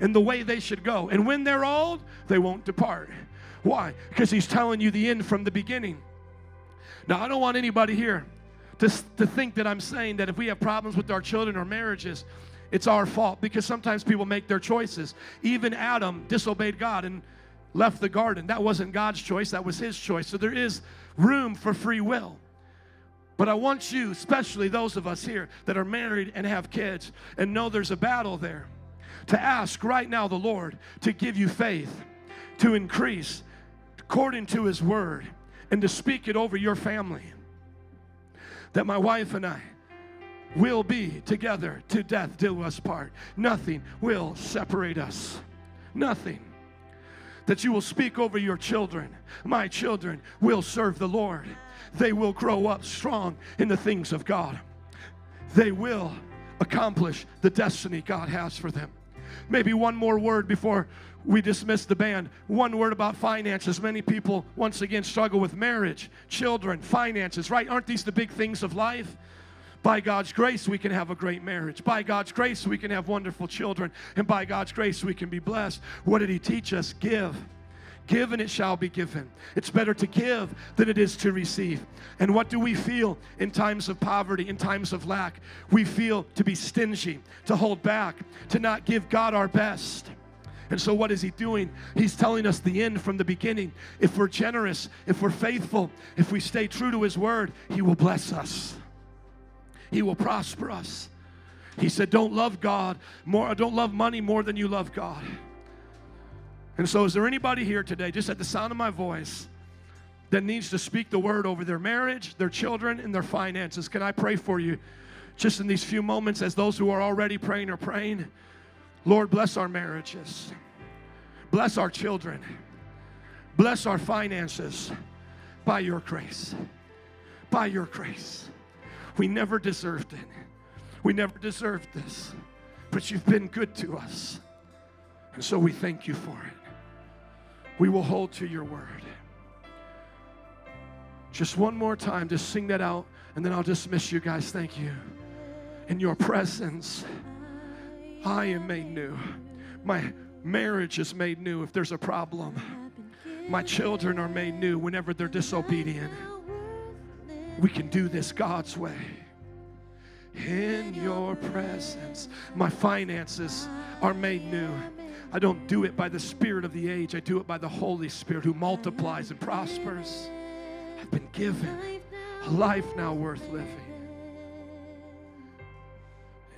in the way they should go. And when they're old, they won't depart. Why? Because He's telling you the end from the beginning. Now, I don't want anybody here to, to think that I'm saying that if we have problems with our children or marriages, it's our fault because sometimes people make their choices. Even Adam disobeyed God and left the garden. That wasn't God's choice, that was his choice. So there is room for free will. But I want you, especially those of us here that are married and have kids and know there's a battle there, to ask right now the Lord to give you faith, to increase according to his word, and to speak it over your family. That my wife and I, will be together to death do us part. Nothing will separate us. Nothing. That you will speak over your children. My children will serve the Lord. They will grow up strong in the things of God. They will accomplish the destiny God has for them. Maybe one more word before we dismiss the band. One word about finances. Many people, once again, struggle with marriage, children, finances, right? Aren't these the big things of life? By God's grace, we can have a great marriage. By God's grace, we can have wonderful children. And by God's grace, we can be blessed. What did He teach us? Give. Give and it shall be given. It's better to give than it is to receive. And what do we feel in times of poverty, in times of lack? We feel to be stingy, to hold back, to not give God our best. And so, what is he doing? He's telling us the end from the beginning. If we're generous, if we're faithful, if we stay true to his word, he will bless us. He will prosper us. He said, Don't love God more, don't love money more than you love God. And so, is there anybody here today, just at the sound of my voice, that needs to speak the word over their marriage, their children, and their finances? Can I pray for you just in these few moments as those who are already praying are praying? Lord, bless our marriages, bless our children, bless our finances by your grace. By your grace. We never deserved it. We never deserved this. But you've been good to us. And so we thank you for it. We will hold to your word. Just one more time, just sing that out, and then I'll dismiss you guys. Thank you. In your presence, I am made new. My marriage is made new if there's a problem. My children are made new whenever they're disobedient. We can do this God's way. In your presence, my finances are made new. I don't do it by the spirit of the age, I do it by the Holy Spirit who multiplies and prospers. I've been given a life now worth living.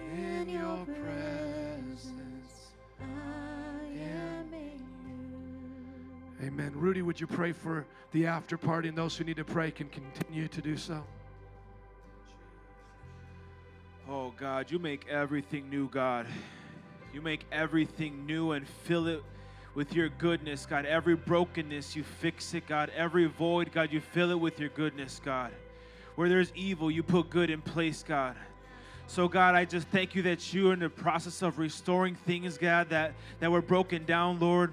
In your presence, Amen. Rudy, would you pray for the after party and those who need to pray can continue to do so? Oh God, you make everything new, God. You make everything new and fill it with your goodness, God. Every brokenness, you fix it, God. Every void, God, you fill it with your goodness, God. Where there's evil, you put good in place, God. So, God, I just thank you that you're in the process of restoring things, God, that, that were broken down, Lord.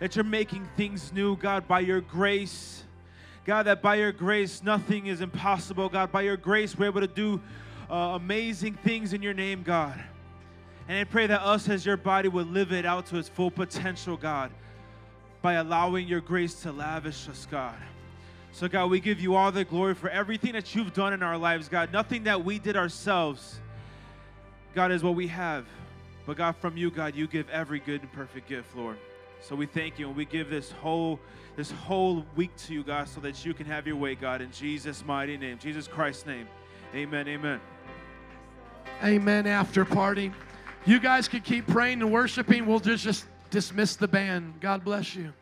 That you're making things new, God, by your grace. God, that by your grace, nothing is impossible, God. By your grace, we're able to do uh, amazing things in your name, God. And I pray that us as your body would live it out to its full potential, God, by allowing your grace to lavish us, God. So, God, we give you all the glory for everything that you've done in our lives, God. Nothing that we did ourselves, God, is what we have. But, God, from you, God, you give every good and perfect gift, Lord. So we thank you and we give this whole this whole week to you, God, so that you can have your way, God, in Jesus' mighty name, Jesus Christ's name. Amen. Amen. Amen. After party. You guys can keep praying and worshiping. We'll just, just dismiss the band. God bless you.